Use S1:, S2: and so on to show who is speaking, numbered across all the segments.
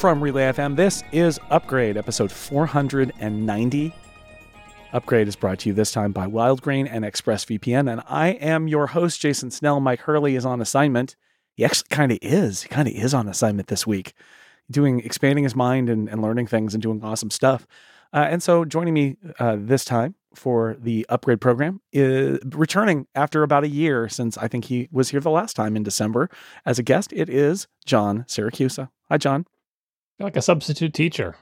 S1: from Relay FM. This is Upgrade, episode 490. Upgrade is brought to you this time by Wildgrain and ExpressVPN, and I am your host, Jason Snell. Mike Hurley is on assignment. He actually kind of is. He kind of is on assignment this week, doing expanding his mind and, and learning things and doing awesome stuff. Uh, and so, joining me uh, this time for the upgrade program is returning after about a year since I think he was here the last time in December as a guest. It is John Siracusa. Hi, John.
S2: You're like a substitute teacher.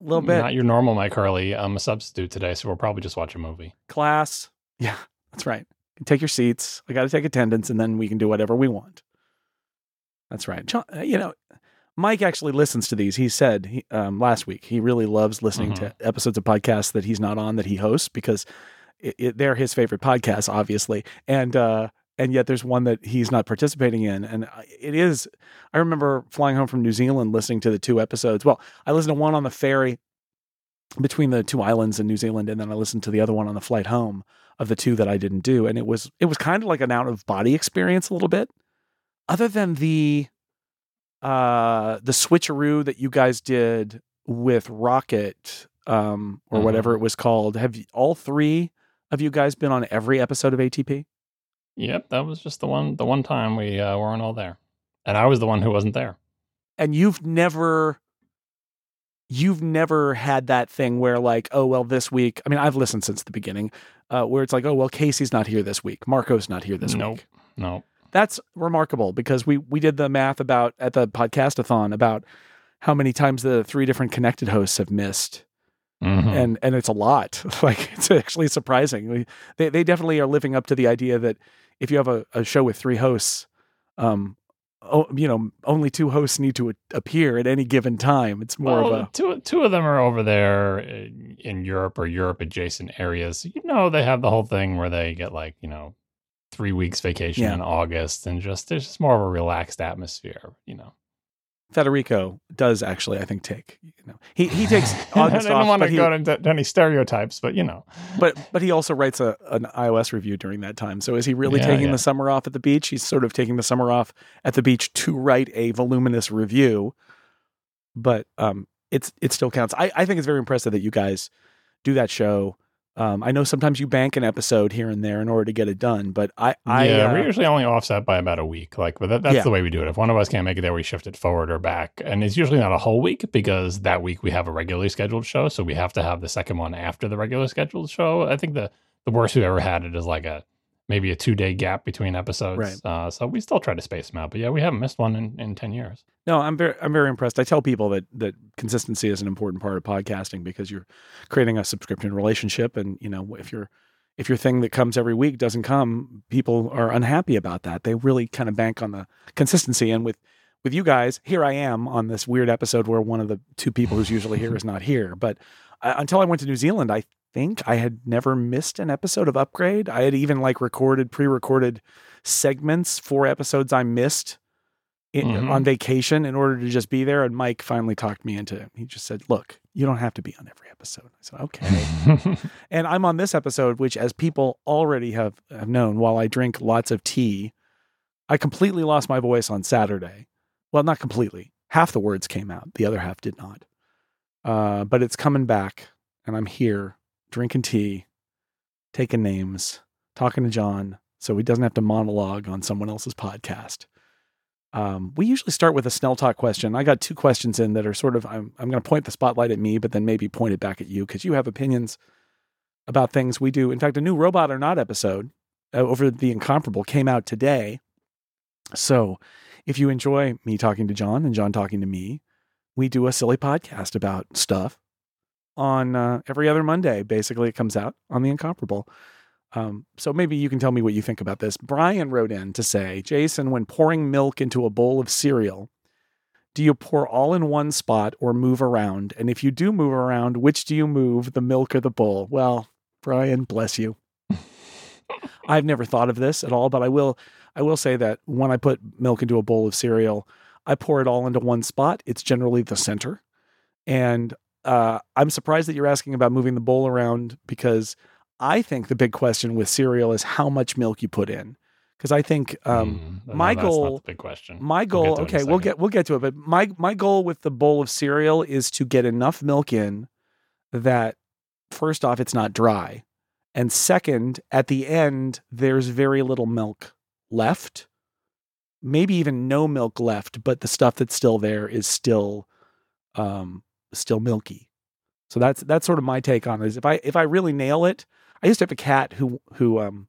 S1: A little bit.
S2: Not your normal Mike Hurley. I'm a substitute today, so we'll probably just watch a movie.
S1: Class. Yeah, that's right. Take your seats. I got to take attendance, and then we can do whatever we want. That's right. John, uh, you know, Mike actually listens to these. He said he, um, last week he really loves listening
S2: Mhm.
S1: to episodes of podcasts that he's not on that he hosts because it, it, they're his favorite podcasts, obviously. And uh, and yet there's one that he's not participating in, and it is. I remember flying home from New Zealand listening to the two episodes. Well, I listened to one on the ferry between the two islands in New Zealand, and then I listened to the other one on the flight home of the two that I didn't do, and it was it was kind of like an out of body experience a little bit. Other than the uh the switcheroo that you guys did with Rocket um or
S2: Mhm.
S1: whatever it was called, have all three of you guys been on every episode of ATP?
S2: Yep, that was just the one the one time we uh, weren't all there, and I was the one who wasn't there.
S1: and you've never you've never had that thing where like oh well this week i mean i've listened since the beginning uh, where it's like oh well casey's not here this week marco's not here this
S2: nope,
S1: week
S2: nope. No.
S1: That's remarkable because we we did the math about at the podcastathon about how many times the three different connected hosts have missed
S2: Mhm.
S1: and and it's a lot like it's actually surprising they, they definitely are living up to the idea that if you have a, a show with three hosts um oh, you know only two hosts need to a- appear at any given time it's more
S2: well,
S1: of a
S2: two two of them are over there in, in Europe or Europe adjacent areas. You know, they have the whole thing where they get like you know three weeks vacation
S1: Yeah.
S2: in August, and just there's just more of a relaxed atmosphere. You know,
S1: federico does actually i think take you know he he takes
S2: I didn't
S1: off
S2: want to
S1: he,
S2: go into any stereotypes, but you know,
S1: but but he also writes a an ios review during that time. So is he really
S2: Yeah,
S1: taking
S2: yeah.
S1: the summer off at the beach? He's sort of taking the summer off at the beach to write a voluminous review. But um it's it still counts. I i think it's very impressive that you guys do that show um i know sometimes you bank an episode here and there in order to get it done but i i
S2: yeah,
S1: uh,
S2: we're usually only offset by about a week. Like, but that, that's
S1: Yeah.
S2: the way we do it. If one of us can't make it there, we shift it forward or back, and it's usually not a whole week because that week we have a regularly scheduled show, so we have to have the second one after the regular scheduled show. I think the the worst we've ever had it is like a maybe a two day gap between episodes.
S1: Right.
S2: Uh, so we still try to space them out, but yeah, we haven't missed one in, in ten years.
S1: No, I'm very I'm very impressed. I tell people that that consistency is an important part of podcasting because you're creating a subscription relationship and you know if your if your thing that comes every week doesn't come, people are unhappy about that. They really kind of bank on the consistency and with with you guys, here I am on this weird episode where one of the two people who's usually here is not here. But uh, until I went to New Zealand, I think I had never missed an episode of Upgrade. I had even like recorded pre-recorded segments for episodes I missed in,
S2: Mhm.
S1: on vacation in order to just be there. And Mike finally talked me into it. He just said, "Look, you don't have to be on every episode." I said, "Okay." and I'm on this episode, which, as people already have have known, while I drink lots of tea, I completely lost my voice on Saturday. Well, not completely. Half the words came out. The other half did not. Uh, but it's coming back, and I'm here drinking tea, taking names, talking to John, so he doesn't have to monologue on someone else's podcast. Um, we usually start with a Snell Talk question. I got two questions in that are sort of I'm I'm going to point the spotlight at me, but then maybe point it back at you because you have opinions about things we do. In fact, a new Robot or Not episode uh, over the Incomparable came out today. So, if you enjoy me talking to John and John talking to me, we do a silly podcast about stuff on uh, every other Monday. Basically, it comes out on the Incomparable. Um, so maybe you can tell me what you think about this. Brian wrote in to say, Jason, when pouring milk into a bowl of cereal, do you pour all in one spot or move around? And if you do move around, which do you move, the milk or the bowl? Well, Brian, bless you. I've never thought of this at all, but I will I will say that when I put milk into a bowl of cereal, I pour it all into one spot. It's generally the center. And uh, I'm surprised that you're asking about moving the bowl around because I think the big question with cereal is how much milk you put in. because I think um,
S2: Mm,
S1: my
S2: that's not
S1: goal-
S2: the big question.
S1: my
S2: We'll
S1: goal.
S2: get to it in a
S1: okay, we'll get we'll get to it, but my my goal with the bowl of cereal is to get enough milk in that first off, it's not dry, and second, at the end, there's very little milk left, maybe even no milk left, but the stuff that's still there is still um, still milky. So that's that's sort of my take on it. Is if I if I really nail it, I used to have a cat who who um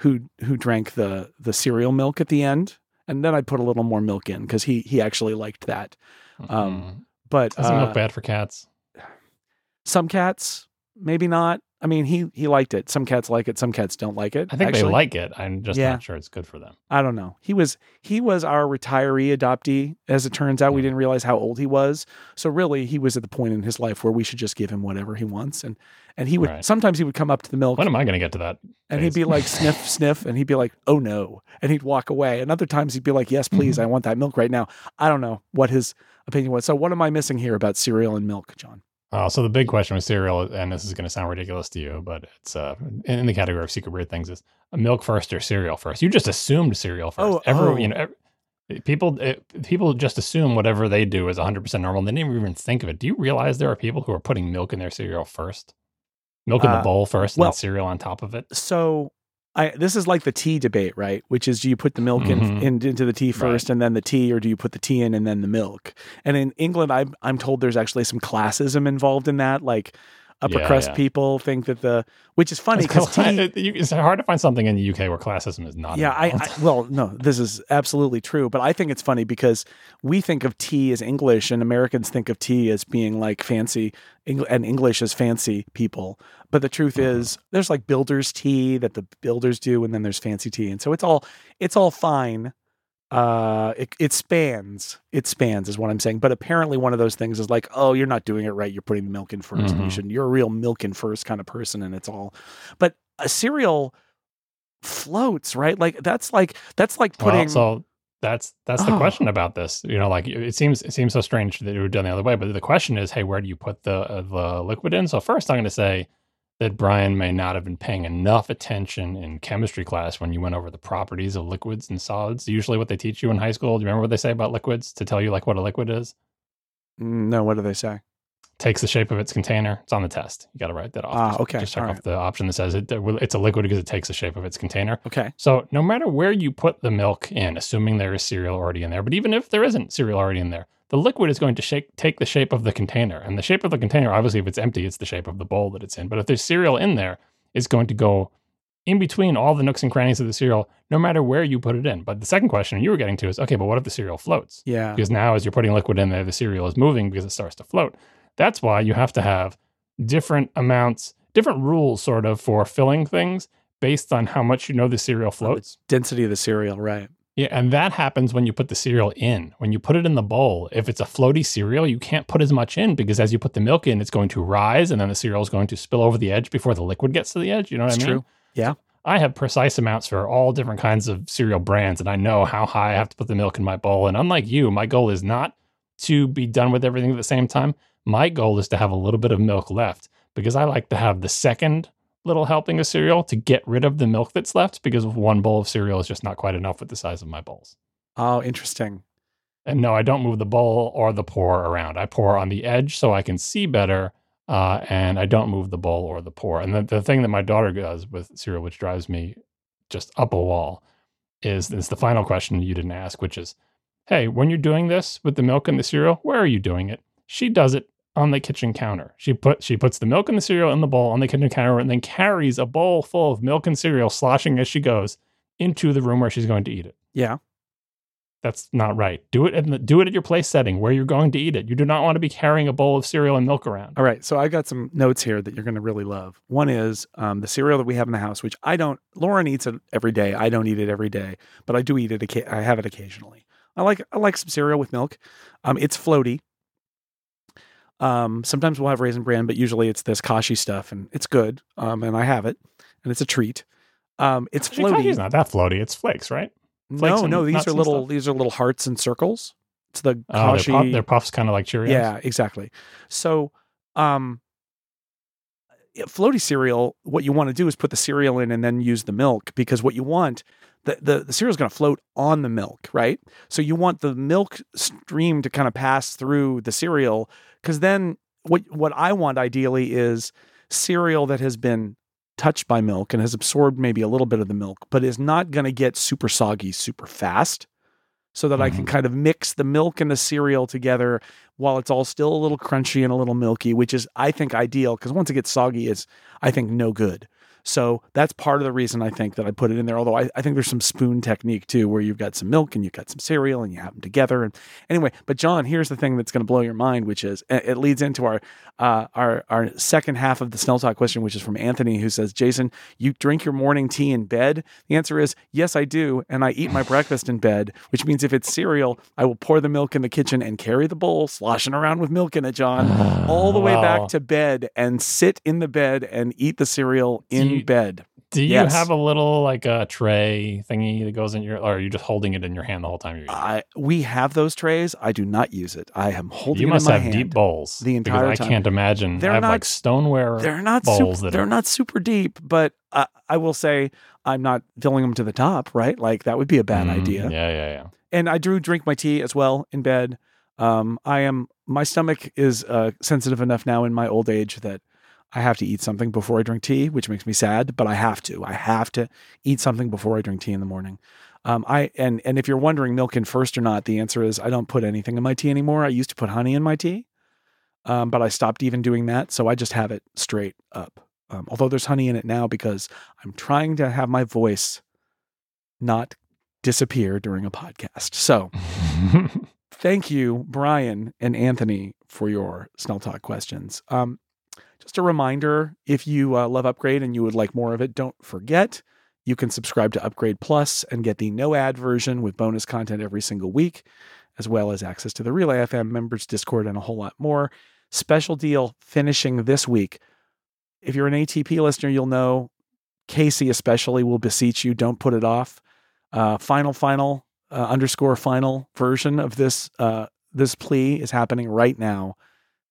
S1: who who drank the the cereal milk at the end, and then I'd put a little more milk in because he he actually liked that. um,
S2: Mm.
S1: But
S2: Isn't
S1: uh,
S2: milk bad for cats?
S1: some cats maybe not. I mean, he he liked it. Some cats like it. Some cats don't like it.
S2: I think
S1: actually.
S2: they like it. I'm just
S1: Yeah.
S2: not sure it's good for them.
S1: I don't know. He was he was our retiree adoptee. As it turns out, we
S2: Mhm.
S1: didn't realize how old he was. So really, he was at the point in his life where we should just give him whatever he wants. And and he would
S2: Right.
S1: sometimes he would come up to the milk
S2: When am I going to get to that?
S1: and he'd be like sniff sniff and he'd be like oh no and he'd walk away. And other times he'd be like yes
S2: Mm-hmm.
S1: please I want that milk right now. I don't know what his opinion was. So what am I missing here about cereal and milk, John?
S2: Oh, so the big question with cereal, and this is going to sound ridiculous to you, but it's uh, in the category of secret weird things, is milk first or cereal first. You just assumed cereal first.
S1: Oh,
S2: Ever,
S1: oh.
S2: you know, people eh, people just assume whatever they do is 100 percent normal. And they never even think of it. Do you realize there are people who are putting milk in their cereal first, milk in
S1: Uh,
S2: the bowl first,
S1: well-
S2: and then cereal on top of it?
S1: so I this is like the tea debate, right? Which is do you put the milk in,
S2: Mhm.
S1: in into the tea first and then the tea, or do you put the tea in and then the milk? And in England, I'm I'm told there's actually some classism involved in that. Like upper
S2: Yeah,
S1: crust
S2: yeah.
S1: people think that the which is funny because
S2: it- it's hard to find something in the UK where classism is not.
S1: Yeah, I. I well, no, this is absolutely true, but I think it's funny because we think of tea as English, and Americans think of tea as being like fancy, and English as fancy people. But the truth
S2: Mhm.
S1: is, there's like builders tea that the builders do, and then there's fancy tea, and so it's all it's all fine. Uh, it, it spans, it spans, is what I'm saying. But apparently, one of those things is like, oh, you're not doing it right. You're putting the milk in 1st and you should. You're a real milk in first kind of person, and it's all. But a cereal floats, right? Like that's like that's like putting.
S2: Well, so that's that's the
S1: Oh.
S2: question about this. You know, like it seems it seems so strange that it would done the other way. But the question is, hey, where do you put the uh, the liquid in? So first, I'm going to say that Brian may not have been paying enough attention in chemistry class when you went over the properties of liquids and solids. Usually, what they teach you in high school. Do you remember what they say about liquids to tell you like what a liquid is?
S1: Mm, no, what do they say?
S2: Takes the shape of its container. It's on the test. You got to write that off.
S1: Ah,
S2: Just-
S1: okay,
S2: Just check
S1: all
S2: off
S1: right.
S2: the option that says it, it's a liquid because it takes the shape of its container.
S1: Okay.
S2: So no matter where you put the milk in, assuming there is cereal already in there, but even if there isn't cereal already in there, the liquid is going to shake, take the shape of the container. And the shape of the container, obviously, if it's empty, it's the shape of the bowl that it's in. But if there's cereal in there, it's going to go in between all the nooks and crannies of the cereal, no matter where you put it in. But the second question you were getting to is, okay, but what if the cereal floats?
S1: Yeah.
S2: Because now, as you're putting liquid in there, the cereal is moving because it starts to float. That's why you have to have different amounts, different rules, sort of, for filling things based on how much you know the cereal floats.
S1: Density of the cereal, right?
S2: Yeah, and that happens when you put the cereal in. When you put it in the bowl, if it's a floaty cereal, you can't put as much in because as you put the milk in, it's going to rise and then the cereal is going to spill over the edge before the liquid gets to the edge. You know what I mean?
S1: true. Yeah.
S2: I have precise amounts for all different kinds of cereal brands, and I know how high I have to put the milk in my bowl. And unlike you, my goal is not to be done with everything at the same time. My goal is to have a little bit of milk left because I like to have the second little helping of cereal to get rid of the milk that's left because one bowl of cereal is just not quite enough with the size of my bowls.
S1: Oh, interesting.
S2: And no, I don't move the bowl or the pour around. I pour on the edge so I can see better. Uh, and I don't move the bowl or the pour. And the, the thing that my daughter does with cereal, which drives me just up a wall, is is the final question you didn't ask, which is, hey, when you're doing this with the milk and the cereal, where are you doing it? She does it on the kitchen counter. She put she puts the milk and the cereal in the bowl on the kitchen counter and then carries a bowl full of milk and cereal sloshing as she goes into the room where she's going to eat it.
S1: Yeah.
S2: That's not right. Do it in the, do it at your place setting where you're going to eat it. You do not want to be carrying a bowl of cereal and milk around.
S1: All right. So I got some notes here that you're going to really love. One is um, the cereal that we have in the house, which I don't. Lauren eats it every day. I don't eat it every day, but I do eat it. I have it occasionally. I like I like some cereal with milk. Um, it's floaty. Um, sometimes we'll have raisin bran, but usually it's this kashi stuff, and it's good. Um, and I have it, and it's a treat. Um, it's floaty.
S2: It's not that floaty. It's flakes, right? flakes
S1: No, no, these are little.
S2: stuff?
S1: These are little hearts and circles. It's the
S2: they're,
S1: kashi.
S2: puff, they're puffs kind of like Cheerios.
S1: Yeah, exactly. So, um, floaty cereal, what you want to do is put the cereal in and then use the milk because what you want the, the, the cereal is going to float on the milk, right? So you want the milk stream to kind of pass through the cereal because then what what I want ideally is cereal that has been touched by milk and has absorbed maybe a little bit of the milk, but is not going to get super soggy super fast so that mm-hmm. I can mm-hmm. kind of mix the milk and the cereal together while it's all still a little crunchy and a little milky, which is, I think, ideal because once it gets soggy, it's, I think, no good. So that's part of the reason I think that I put it in there. Although I, I think there's some spoon technique too, where you've got some milk and you've got some cereal and you have them together. And anyway, but John, here's the thing that's going to blow your mind, which is it leads into our uh, our our second half of the Snell Talk question, which is from Anthony, who says, "Jason, you drink your morning tea in bed?" The answer is yes, I do, and I eat my breakfast in bed. Which means if it's cereal, I will pour the milk in the kitchen and carry the bowl, sloshing around with milk in it, John, all the way wow. back to bed and sit in the bed and eat the cereal in bed.
S2: Do you yes. have a little like a tray thingy that goes in your, or are you just holding it in your hand the whole time you're eating?
S1: I we have those trays. I do not use it. I am holding. You must
S2: have deep bowls
S1: the entire
S2: time. I can't imagine. They're I have not, like stoneware. They're not bowls.
S1: Super, they're are... not super deep, but I, I will say I'm not filling them to the top. Right, like that would be a bad mm, idea.
S2: Yeah, yeah, yeah.
S1: And I do drink my tea as well in bed. Um, I am my stomach is uh, sensitive enough now in my old age that I have to eat something before I drink tea, which makes me sad, but I have to. I have to eat something before I drink tea in the morning. Um, I and and if you're wondering milk in first or not, the answer is I don't put anything in my tea anymore. I used to put honey in my tea, um, but I stopped even doing that. So I just have it straight up. Um, although there's honey in it now because I'm trying to have my voice not disappear during a podcast. So thank you, Brian and Anthony, for your Snell Talk questions. Um, just a reminder if you uh, love Upgrade and you would like more of it, don't forget you can subscribe to Upgrade Plus and get the no ad version with bonus content every single week, as well as access to the Relay FM members Discord and a whole lot more. Special deal finishing this week. If you're an ATP listener, you'll know Casey especially will beseech you don't put it off. Uh, final, final uh, underscore final version of this uh, this plea is happening right now.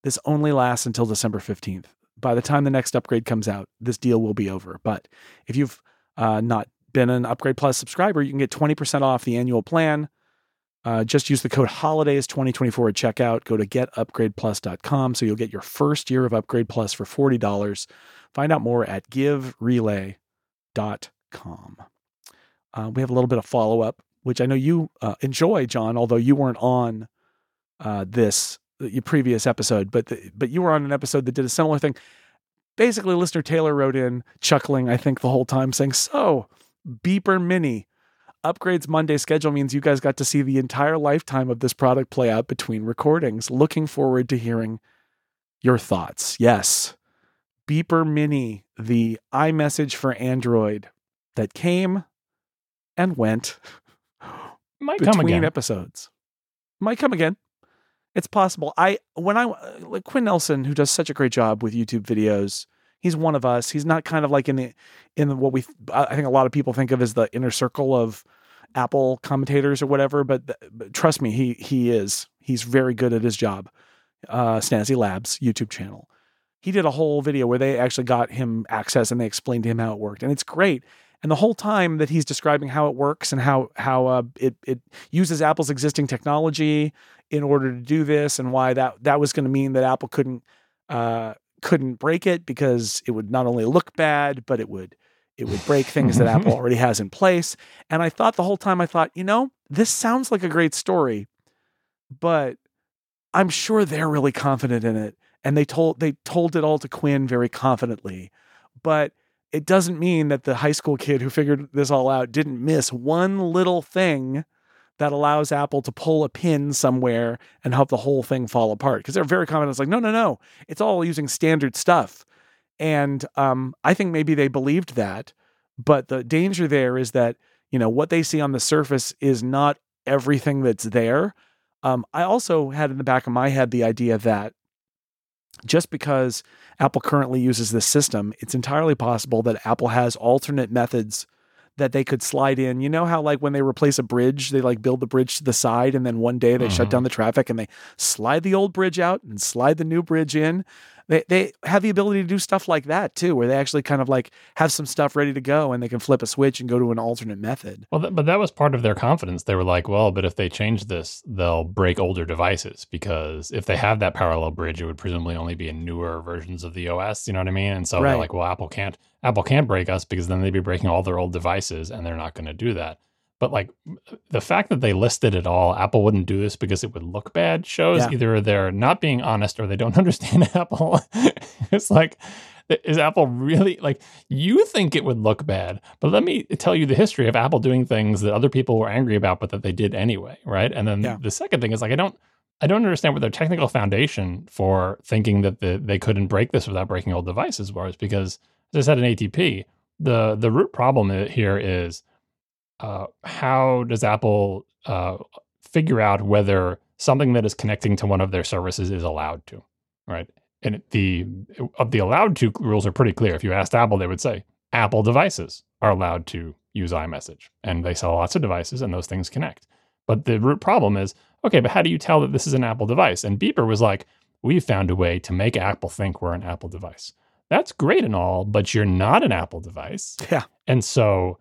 S1: This only lasts until December 15th by the time the next upgrade comes out, this deal will be over. But if you've uh, not been an Upgrade Plus subscriber, you can get 20% off the annual plan. Uh, just use the code HOLIDAYS2024 at checkout. Go to getupgradeplus.com so you'll get your first year of Upgrade Plus for $40. Find out more at giverelay.com. Uh, we have a little bit of follow up, which I know you uh, enjoy, John, although you weren't on uh, this your previous episode, but the, but you were on an episode that did a similar thing. Basically, listener Taylor wrote in, chuckling, I think, the whole time, saying, "So, Beeper Mini." Upgrades Monday schedule means you guys got to see the entire lifetime of this product play out between recordings. Looking forward to hearing your thoughts. Yes, Beeper Mini, the iMessage for Android that came and went
S2: Might come again between
S1: episodes. Might come again. It's possible. I when I like Quinn Nelson, who does such a great job with YouTube videos. He's one of us. He's not kind of like in the in what we I think a lot of people think of as the inner circle of Apple commentators or whatever. But, but trust me, he he is. He's very good at his job. Uh, Snazzy Labs YouTube channel. He did a whole video where they actually got him access and they explained to him how it worked, and it's great. And the whole time that he's describing how it works and how how uh, it it uses Apple's existing technology in order to do this, and why that that was going to mean that Apple couldn't uh, couldn't break it because it would not only look bad, but it would it would break things that Apple already has in place. And I thought the whole time, I thought, you know, this sounds like a great story, but I'm sure they're really confident in it, and they told they told it all to Quinn very confidently, but it doesn't mean that the high school kid who figured this all out didn't miss one little thing that allows Apple to pull a pin somewhere and help the whole thing fall apart. Because they're very confident. It's like, no, no, no. It's all using standard stuff. And um, I think maybe they believed that. But the danger there is that, you know, what they see on the surface is not everything that's there. Um, I also had in the back of my head the idea that just because Apple currently uses this system, it's entirely possible that Apple has alternate methods that they could slide in. You know how like when they replace a bridge, they like build the bridge to the side and then one day they mm-hmm. shut down the traffic and they slide the old bridge out and slide the new bridge in. They they have the ability to do stuff like that too, where they actually kind of like have some stuff ready to go and they can flip a switch and go to an alternate method.
S2: Well, th- but that was part of their confidence. They were like, well, but if they change this, they'll break older devices because if they have that parallel bridge, it would presumably only be in newer versions of the OS. You know what I mean? And so
S1: Right.
S2: they're like, well, Apple can't Apple can't break us because then they'd be breaking all their old devices, and they're not going to do that. But like the fact that they listed it all, Apple wouldn't do this because it would look bad, shows
S1: Yeah.
S2: either they're not being honest or they don't understand Apple. it's like, is Apple really like you think it would look bad? But let me tell you the history of Apple doing things that other people were angry about, but that they did anyway, right? And then
S1: Yeah.
S2: the second thing is like, I don't. I don't understand what their technical foundation for thinking that the, they couldn't break this without breaking old devices was because, as I said in ATP, the the root problem here is uh, how does Apple uh, figure out whether something that is connecting to one of their services is allowed to, right? And the of the allowed to rules are pretty clear. If you asked Apple, they would say Apple devices are allowed to use iMessage, and they sell lots of devices, and those things connect. But the root problem is okay, but how do you tell that this is an Apple device? And Beeper was like, we found a way to make Apple think we're an Apple device. That's great and all, but you're not an Apple device.
S1: Yeah.
S2: And so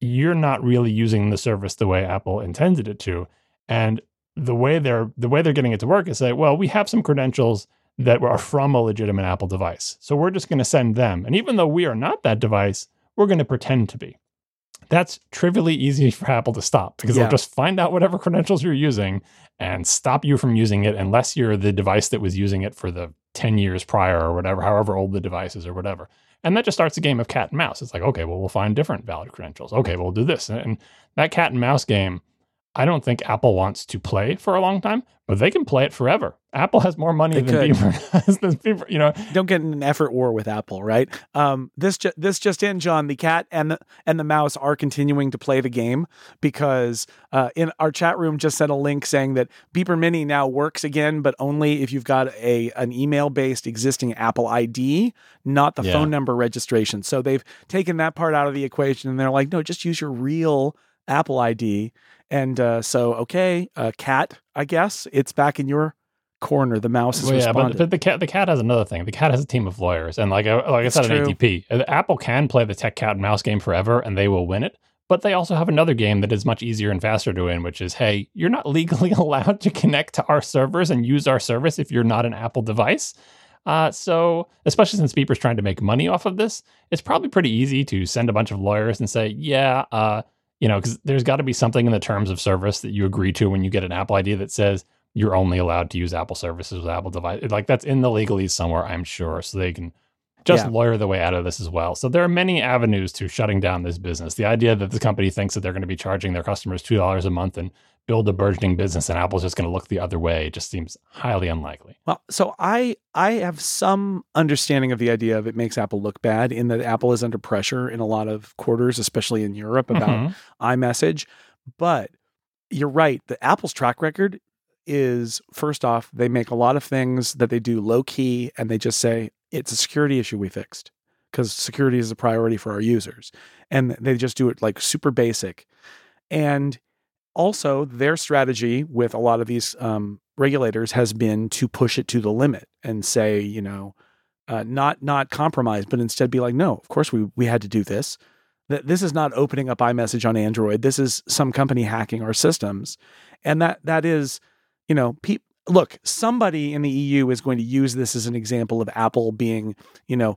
S2: you're not really using the service the way Apple intended it to. And the way they're the way they're getting it to work is say, well, we have some credentials that are from a legitimate Apple device. So we're just going to send them. And even though we are not that device, we're going to pretend to be. That's trivially easy for Apple to stop because
S1: Yeah.
S2: they'll just find out whatever credentials you're using and stop you from using it unless you're the device that was using it for the 10 years prior or whatever, however old the device is or whatever. And that just starts a game of cat and mouse. It's like, okay, well, we'll find different valid credentials. Okay, we'll do this. And that cat and mouse game, I don't think Apple wants to play for a long time, but they can play it forever. Apple has more money
S1: They
S2: than has. Than Beeper, you know,
S1: Don't get in an effort war with Apple, right? Um, this ju- this just in, John. The cat and the and the mouse are continuing to play the game because uh, in our chat room just sent a link saying that Beeper Mini now works again, but only if you've got a an email based existing Apple ID, not the
S2: Yeah.
S1: phone number registration. So they've taken that part out of the equation, and they're like, no, just use your real Apple ID. And uh, so, okay, uh, cat, I guess it's back in your corner. The mouse has
S2: Well, yeah, but, but the cat the cat has another thing. The cat has a team of lawyers, and like I, like I
S1: It's
S2: said
S1: true.
S2: ATP, uh, Apple can play the tech cat and mouse game forever, and they will win it. But they also have another game that is much easier and faster to win, which is, hey, you're not legally allowed to connect to our servers and use our service if you're not an Apple device. Uh, so, especially since Beeper's trying to make money off of this, it's probably pretty easy to send a bunch of lawyers and say, yeah, uh, you know, because there's got to be something in the terms of service that you agree to when you get an Apple ID that says you're only allowed to use Apple services with Apple device. Like that's in the legalese somewhere, I'm sure. So they can just
S1: Yeah.
S2: lawyer the way out of this as well. So there are many avenues to shutting down this business. The idea that the company thinks that they're going to be charging their customers two dollars a month and build a burgeoning business, and Apple's just going to look the other way, just seems highly unlikely.
S1: Well, so I I have some understanding of the idea of it makes Apple look bad in that Apple is under pressure in a lot of quarters, especially in Europe, about
S2: Mhm.
S1: iMessage. But you're right. The Apple's track record is first off, they make a lot of things that they do low key and they just say it's a security issue we fixed because security is a priority for our users. And they just do it like super basic. And also, their strategy with a lot of these um, regulators has been to push it to the limit and say, you know, uh, not not compromise, but instead be like, no, of course we we had to do this. That this is not opening up iMessage on Android. This is some company hacking our systems, and that that is, you know, pe- look, somebody in the EU is going to use this as an example of Apple being, you know,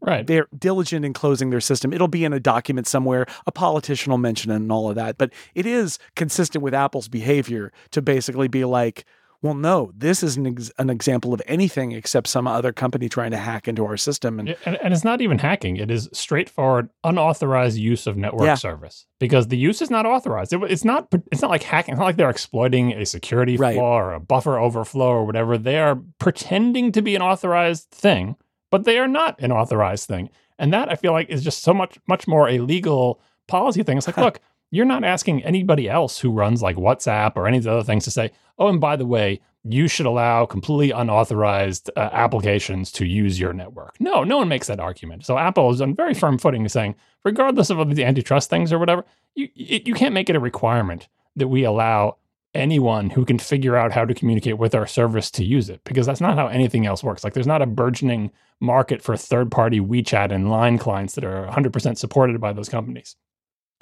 S2: Right.
S1: they're diligent in closing their system. It'll be in a document somewhere. A politician will mention it and all of that. But it is consistent with Apple's behavior to basically be like, well, no, this isn't ex- an example of anything except some other company trying to hack into our system. And
S2: And, and it's not even hacking. It is straightforward, unauthorized use of network
S1: Yeah.
S2: service because the use is not authorized. It- it's not. It's not like hacking. It's not like they're exploiting a security
S1: Right.
S2: flaw or a buffer overflow or whatever. They are pretending to be an authorized thing, but they are not an authorized thing. And that I feel like is just so much, much more a legal policy thing. It's like, look, you're not asking anybody else who runs like WhatsApp or any of the other things to say, oh, and by the way, you should allow completely unauthorized uh, applications to use your network. No, no one makes that argument. So Apple is on very firm footing saying, regardless of all these antitrust things or whatever, you you can't make it a requirement that we allow anyone who can figure out how to communicate with our service to use it because that's not how anything else works. Like there's not a burgeoning market for third-party WeChat and Line clients that are 100% supported by those companies.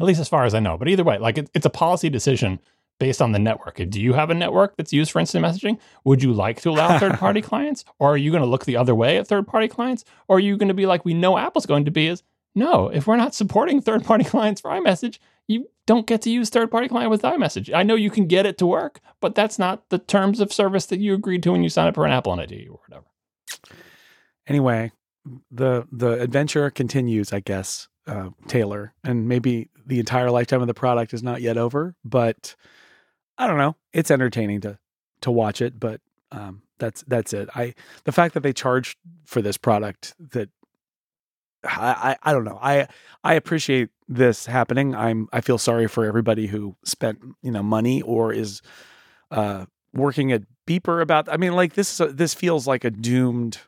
S2: At least as far as I know. But either way, like it, it's a policy decision based on the network. Do you have a network that's used for instant messaging? Would you like to allow third-party clients or are you going to look the other way at third-party clients or are you going to be like we know Apple's going to be is no, if we're not supporting third-party clients for iMessage, don't get to use third-party client with iMessage. I know you can get it to work, but that's not the terms of service that you agreed to when you signed up for an Apple ID or whatever.
S1: Anyway, the the adventure continues, I guess, uh, Taylor, and maybe the entire lifetime of the product is not yet over, but I don't know. It's entertaining to to watch it, but um, that's that's it. I the fact that they charge for this product that I, I, I don't know. I I appreciate this happening. I'm I feel sorry for everybody who spent you know money or is uh, working at Beeper about. I mean, like this this feels like a doomed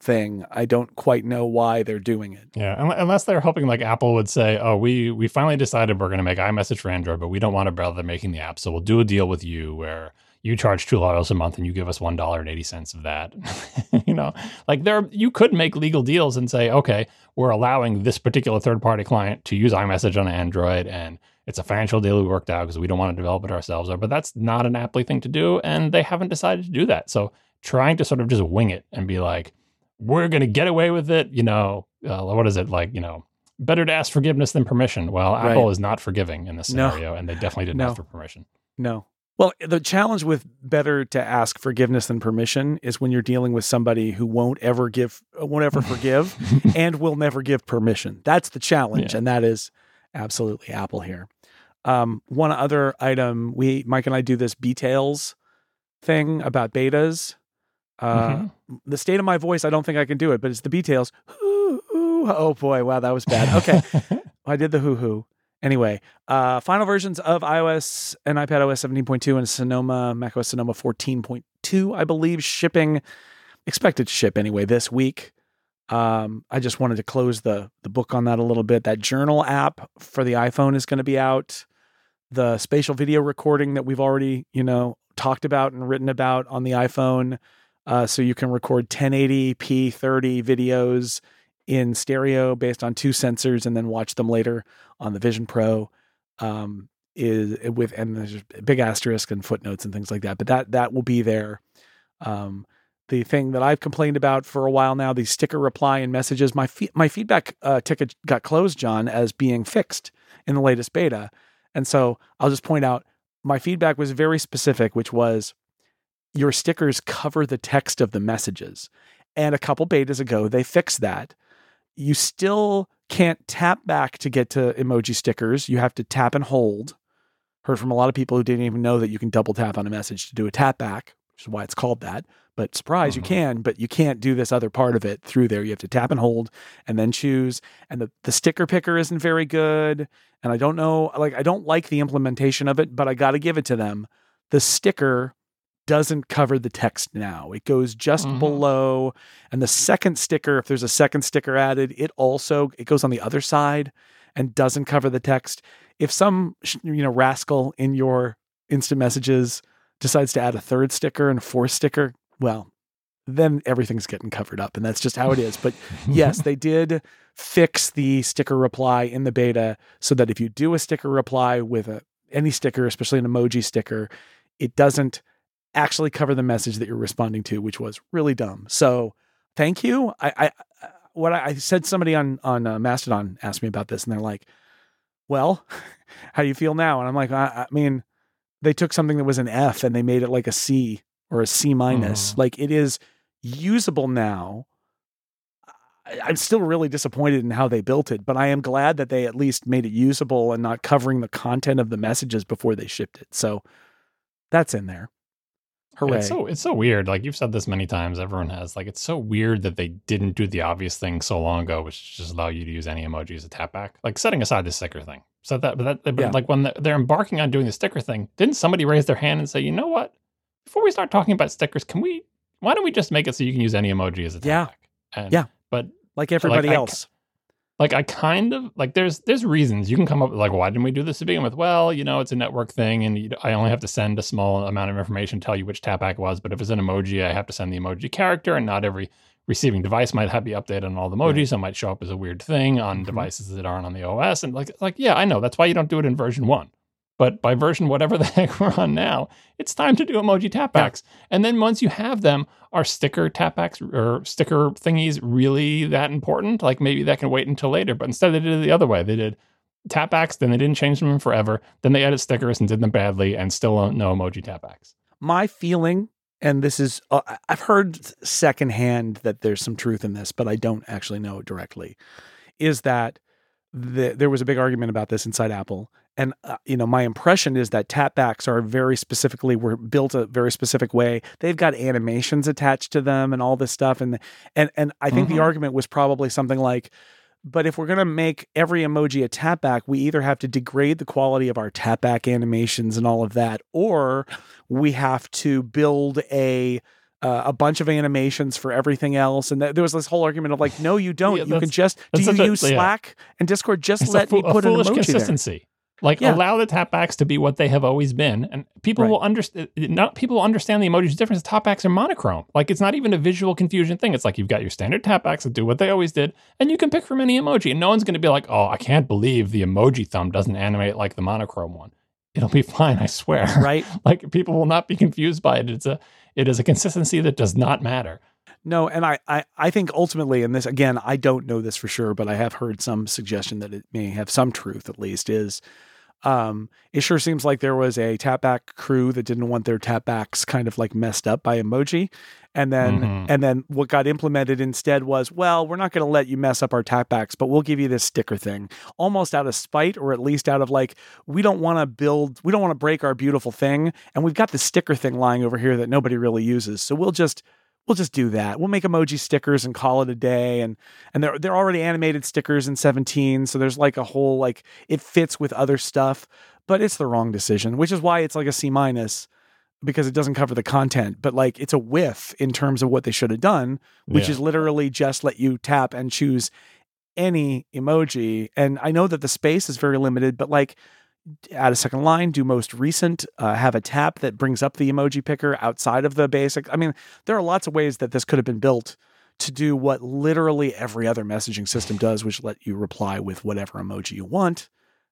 S1: thing. I don't quite know why they're doing it.
S2: Yeah, unless they're hoping like Apple would say, "Oh, we we finally decided we're going to make iMessage for Android, but we don't want to bother making the app, so we'll do a deal with you where." You charge two dollars a month and you give us one dollar and eighty cents of that. you know, like there, you could make legal deals and say, okay, we're allowing this particular third party client to use iMessage on Android, and it's a financial deal we worked out because we don't want to develop it ourselves. But that's not an aptly thing to do, and they haven't decided to do that. So trying to sort of just wing it and be like, we're going to get away with it, you know, uh, what is it like, you know, better to ask forgiveness than permission. Well, right. Apple is not forgiving in this scenario, no. and they definitely didn't no. ask for permission.
S1: No, well, the challenge with better to ask forgiveness than permission is when you're dealing with somebody who won't ever give, uh, won't ever forgive, and will never give permission. That's the challenge, yeah. and that is absolutely Apple here. Um, one other item, we Mike and I do this details thing about betas. Uh, mm-hmm. The state of my voice, I don't think I can do it, but it's the details. Oh boy, wow, that was bad. Okay, I did the hoo hoo. Anyway, uh, final versions of iOS and iPadOS 17.2 and Sonoma, macOS Sonoma 14.2, I believe, shipping, expected to ship anyway this week. Um, I just wanted to close the the book on that a little bit. That journal app for the iPhone is going to be out. The spatial video recording that we've already, you know, talked about and written about on the iPhone, uh, so you can record 1080p 30 videos in stereo based on two sensors and then watch them later on the Vision Pro. Um, is eh, with and there's a big asterisk and footnotes and things like that. But that that will be there. Um, the thing that I've complained about for a while now, the sticker reply and messages, my fe- my feedback uh, ticket got closed, John, as being fixed in the latest beta. And so I'll just point out my feedback was very specific, which was your stickers cover the text of the messages. And a couple betas ago, they fixed that you still can't tap back to get to emoji stickers. You have to tap and hold. Heard from a lot of people who didn't even know that you can double tap on a message to do a tap back, which is why it's called that. But surprise, you mm-hmm. can, but you can't do this other part of it through there. You have to tap and hold and then choose. And the, the sticker picker isn't very good. And I don't know, like, I don't like the implementation of it, but I got to give it to them. The sticker doesn't cover the text now. It goes just mm-hmm. below and the second sticker if there's a second sticker added, it also it goes on the other side and doesn't cover the text. If some you know rascal in your instant messages decides to add a third sticker and a fourth sticker, well, then everything's getting covered up and that's just how it is. But yes, they did fix the sticker reply in the beta so that if you do a sticker reply with a any sticker, especially an emoji sticker, it doesn't actually cover the message that you're responding to, which was really dumb. So thank you. I, I what I, I said somebody on on uh, Mastodon asked me about this, and they're like, "Well, how do you feel now?" And I'm like, I, I, mean, they took something that was an F and they made it like a C or a C minus. Mm. Like it is usable now. I'm still really disappointed in how they built it, but I am glad that they at least made it usable and not covering the content of the messages before they shipped it. So that's in there. Hooray.
S2: It's so it's so weird. Like you've said this many times, everyone has. Like it's so weird that they didn't do the obvious thing so long ago, which is just allow you to use any emoji as a tap back. Like setting aside the sticker thing. So that but that but yeah. like when they're embarking on doing the sticker thing, didn't somebody raise their hand and say, you know what? Before we start talking about stickers, can we why don't we just make it so you can use any emoji as a tap
S1: yeah.
S2: back? And,
S1: yeah.
S2: But
S1: like everybody like, else.
S2: Like I kind of like there's there's reasons you can come up with like why didn't we do this to begin with? Well, you know, it's a network thing, and you, I only have to send a small amount of information, tell you which tapback was. But if it's an emoji, I have to send the emoji character, and not every receiving device might have be updated on all the emojis. So it might show up as a weird thing on mm-hmm. devices that aren't on the OS. And like like yeah, I know that's why you don't do it in version one. But by version whatever the heck we're on now, it's time to do emoji tapbacks. Yeah. And then once you have them, are sticker tapbacks or sticker thingies really that important? Like maybe that can wait until later. But instead they did it the other way. They did tapbacks, then they didn't change them forever. Then they added stickers and did them badly and still no emoji tapbacks.
S1: My feeling, and this is, uh, I've heard secondhand that there's some truth in this, but I don't actually know it directly, is that the, there was a big argument about this inside Apple and uh, you know my impression is that tapbacks are very specifically were built a very specific way they've got animations attached to them and all this stuff and and and i think mm-hmm. the argument was probably something like but if we're going to make every emoji a tapback we either have to degrade the quality of our tapback animations and all of that or we have to build a uh, a bunch of animations for everything else. And th- there was this whole argument of like, no, you don't. Yeah, you can just do you use a, Slack yeah. and Discord? Just it's let me put an emoji
S2: consistency.
S1: There.
S2: Like yeah. allow the tapbacks to be what they have always been, and people right. will understand. Not people will understand the emoji's difference. Tapbacks are monochrome. Like it's not even a visual confusion thing. It's like you've got your standard tapbacks that do what they always did, and you can pick from any emoji, and no one's going to be like, "Oh, I can't believe the emoji thumb doesn't animate like the monochrome one." It'll be fine, I swear.
S1: Right?
S2: like people will not be confused by it. It's a it is a consistency that does not matter.
S1: No, and I, I, I think ultimately, and this again, I don't know this for sure, but I have heard some suggestion that it may have some truth at least, is um, it sure seems like there was a tapback crew that didn't want their tapbacks kind of like messed up by emoji. And then mm-hmm. and then what got implemented instead was, well, we're not going to let you mess up our tapbacks, but we'll give you this sticker thing. Almost out of spite or at least out of like we don't want to build, we don't want to break our beautiful thing, and we've got the sticker thing lying over here that nobody really uses. So we'll just we'll just do that. We'll make emoji stickers and call it a day. And and they're they're already animated stickers in 17, so there's like a whole like it fits with other stuff, but it's the wrong decision, which is why it's like a C minus because it doesn't cover the content. But like it's a whiff in terms of what they should have done, which yeah. is literally just let you tap and choose any emoji. And I know that the space is very limited, but like add a second line, do most recent, uh, have a tap that brings up the emoji picker outside of the basic. I mean, there are lots of ways that this could have been built to do what literally every other messaging system does, which let you reply with whatever emoji you want.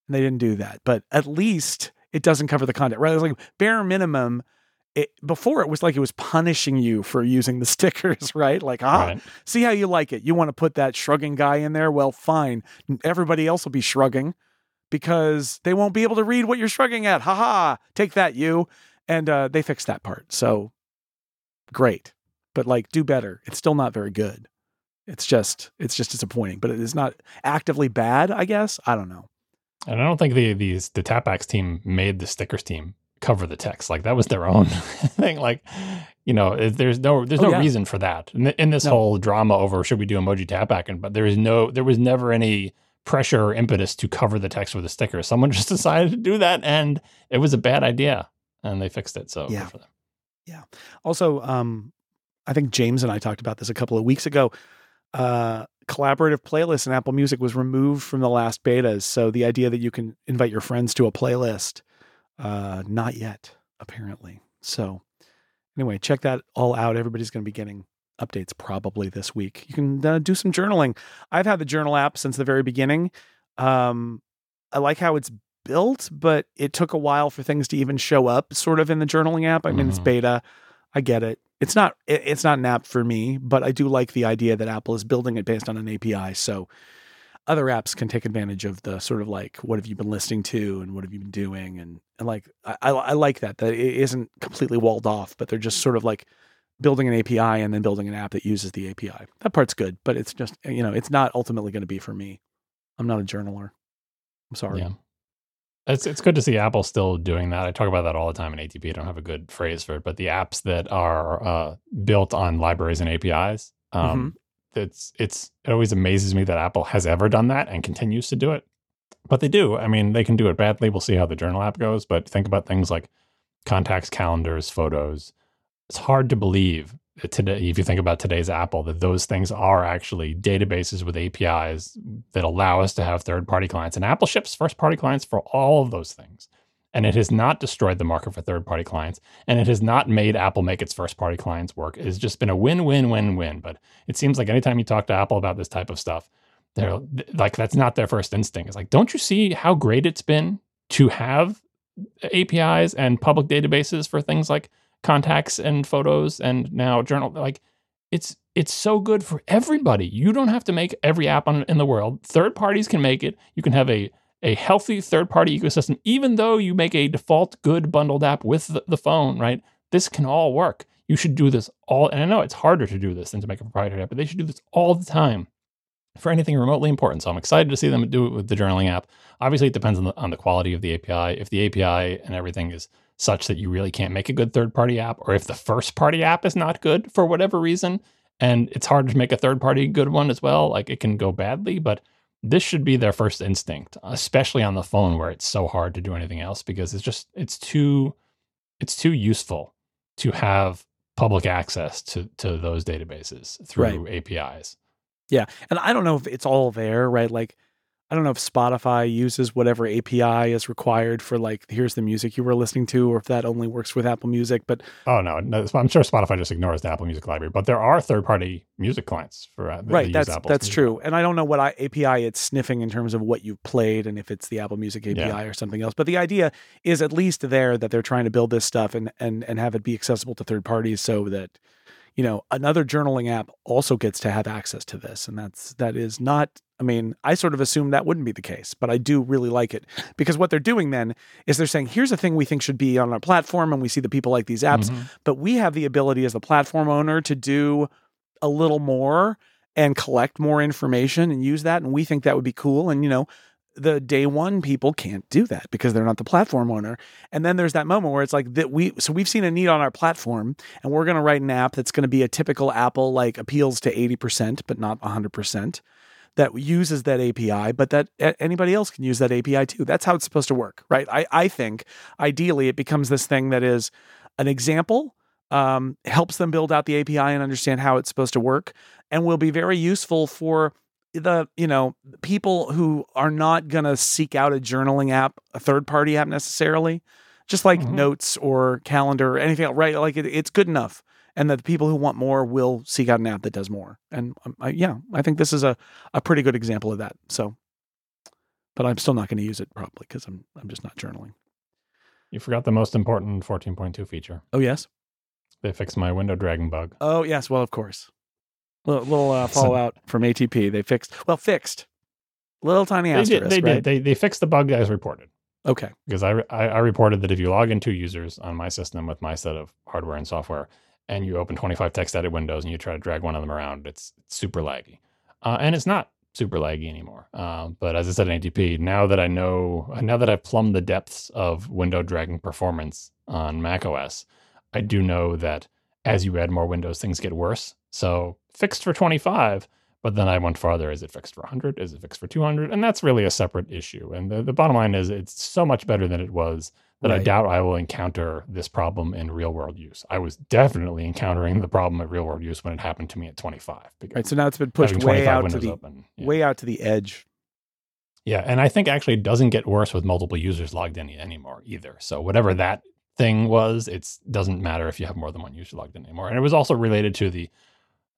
S1: And they didn't do that. But at least it doesn't cover the content. Right? It's like bare minimum. It, before it was like it was punishing you for using the stickers, right? Like, ah, right. see how you like it. You want to put that shrugging guy in there? Well, fine. Everybody else will be shrugging because they won't be able to read what you're shrugging at. Ha ha! Take that, you. And uh, they fixed that part. So great. But like, do better. It's still not very good. It's just, it's just disappointing. But it is not actively bad. I guess I don't know.
S2: And I don't think the these the Tapbacks team made the stickers team cover the text. Like that was their own thing. Like, you know, there's no there's oh, no yeah. reason for that in, in this no. whole drama over should we do emoji. And but there is no there was never any pressure or impetus to cover the text with a sticker. Someone just decided to do that, and it was a bad idea, and they fixed it. So
S1: yeah, yeah. Also, um, I think James and I talked about this a couple of weeks ago. Uh, collaborative playlists in Apple Music was removed from the last betas. So the idea that you can invite your friends to a playlist, uh, not yet, apparently. So anyway, check that all out. Everybody's going to be getting updates probably this week. You can uh, do some journaling. I've had the journal app since the very beginning. Um, I like how it's built, but it took a while for things to even show up sort of in the journaling app. I mean, mm-hmm. it's beta. I get it. It's not it, it's not an app for me, but I do like the idea that Apple is building it based on an API. So other apps can take advantage of the sort of like what have you been listening to and what have you been doing and, and like I, I like that that it isn't completely walled off, but they're just sort of like building an API and then building an app that uses the API. That part's good, but it's just you know it's not ultimately going to be for me. I'm not a journaler. I'm sorry. Yeah.
S2: It's it's good to see Apple still doing that. I talk about that all the time in ATP. I don't have a good phrase for it, but the apps that are uh, built on libraries and APIs, um, mm-hmm. it's it's it always amazes me that Apple has ever done that and continues to do it. But they do. I mean, they can do it badly. We'll see how the journal app goes. But think about things like contacts, calendars, photos, it's hard to believe today, if you think about today's Apple, that those things are actually databases with APIs that allow us to have third party clients. And Apple ships first party clients for all of those things. And it has not destroyed the market for third party clients. And it has not made Apple make its first party clients work. It's just been a win, win, win, win. But it seems like anytime you talk to Apple about this type of stuff, they're like, that's not their first instinct. It's like, don't you see how great it's been to have APIs and public databases for things like contacts and photos and now journal like it's it's so good for everybody. You don't have to make every app on, in the world. Third parties can make it. You can have a a healthy third party ecosystem even though you make a default good bundled app with the, the phone right? This can all work. You should do this all and i know it's harder to do this than to make a proprietary app but they should do this all the time for anything remotely important. So i'm excited to see them do it with the journaling app. Obviously it depends on the, on the quality of the api if the api and everything is such that you really can't make a good third party app, or if the first party app is not good for whatever reason, and it's hard to make a third party good one as well, like it can go badly. But this should be their first instinct, especially on the phone where it's so hard to do anything else because it's just it's too it's too useful to have public access to to those databases through right. APIs.
S1: Yeah, and I don't know if it's all there, right? Like I don't know if Spotify uses whatever API is required for like here's the music you were listening to, or if that only works with Apple Music. But
S2: oh no, no I'm sure Spotify just ignores the Apple Music library. But there are third party music clients for uh,
S1: right. That's that's true, and I don't know what I, API it's sniffing in terms of what you've played and if it's the Apple Music API yeah. or something else. But the idea is at least there that they're trying to build this stuff and and and have it be accessible to third parties so that you know another journaling app also gets to have access to this and that's that is not i mean i sort of assumed that wouldn't be the case but i do really like it because what they're doing then is they're saying here's a thing we think should be on our platform and we see the people like these apps mm-hmm. but we have the ability as the platform owner to do a little more and collect more information and use that and we think that would be cool and you know the day one people can't do that because they're not the platform owner. And then there's that moment where it's like that we so we've seen a need on our platform and we're going to write an app that's going to be a typical Apple like appeals to 80% but not 100% that uses that API, but that anybody else can use that API too. That's how it's supposed to work, right? I, I think ideally it becomes this thing that is an example, um, helps them build out the API and understand how it's supposed to work, and will be very useful for the you know people who are not going to seek out a journaling app a third party app necessarily just like mm-hmm. notes or calendar or anything else, right? Like it, it's good enough and that the people who want more will seek out an app that does more. And um, I, yeah i think this is a, a pretty good example of that so. But i'm still not going to use it probably because i'm i'm just not journaling.
S2: You forgot the most important 14.2 feature.
S1: Oh yes?
S2: They fixed my window dragging bug.
S1: Oh yes well of course Little, little uh, fallout from ATP. They fixed, well, fixed. Little tiny asterisk.
S2: They did. They
S1: right?
S2: did. They, they fixed the bug as reported.
S1: Okay.
S2: Because I, I, I reported that if you log in two users on my system with my set of hardware and software, and you open 25 text edit windows and you try to drag one of them around, it's, it's super laggy. Uh, and it's not super laggy anymore. Uh, but as I said in ATP, now that I know, now that I've plumbed the depths of window dragging performance on macOS, I do know that as you add more windows, things get worse. So fixed for 25, but then I went farther. Is it fixed for 100? Is it fixed for 200? And that's really a separate issue. And the, the bottom line is it's so much better than it was that right. I doubt I will encounter this problem in real world use. I was definitely encountering the problem at real world use when it happened to me at 25.
S1: Right. So now it's been pushed way out to the open, yeah. way out to the edge.
S2: Yeah, and I think actually it doesn't get worse with multiple users logged in anymore either. So whatever that thing was, it doesn't matter if you have more than one user logged in anymore. And it was also related to the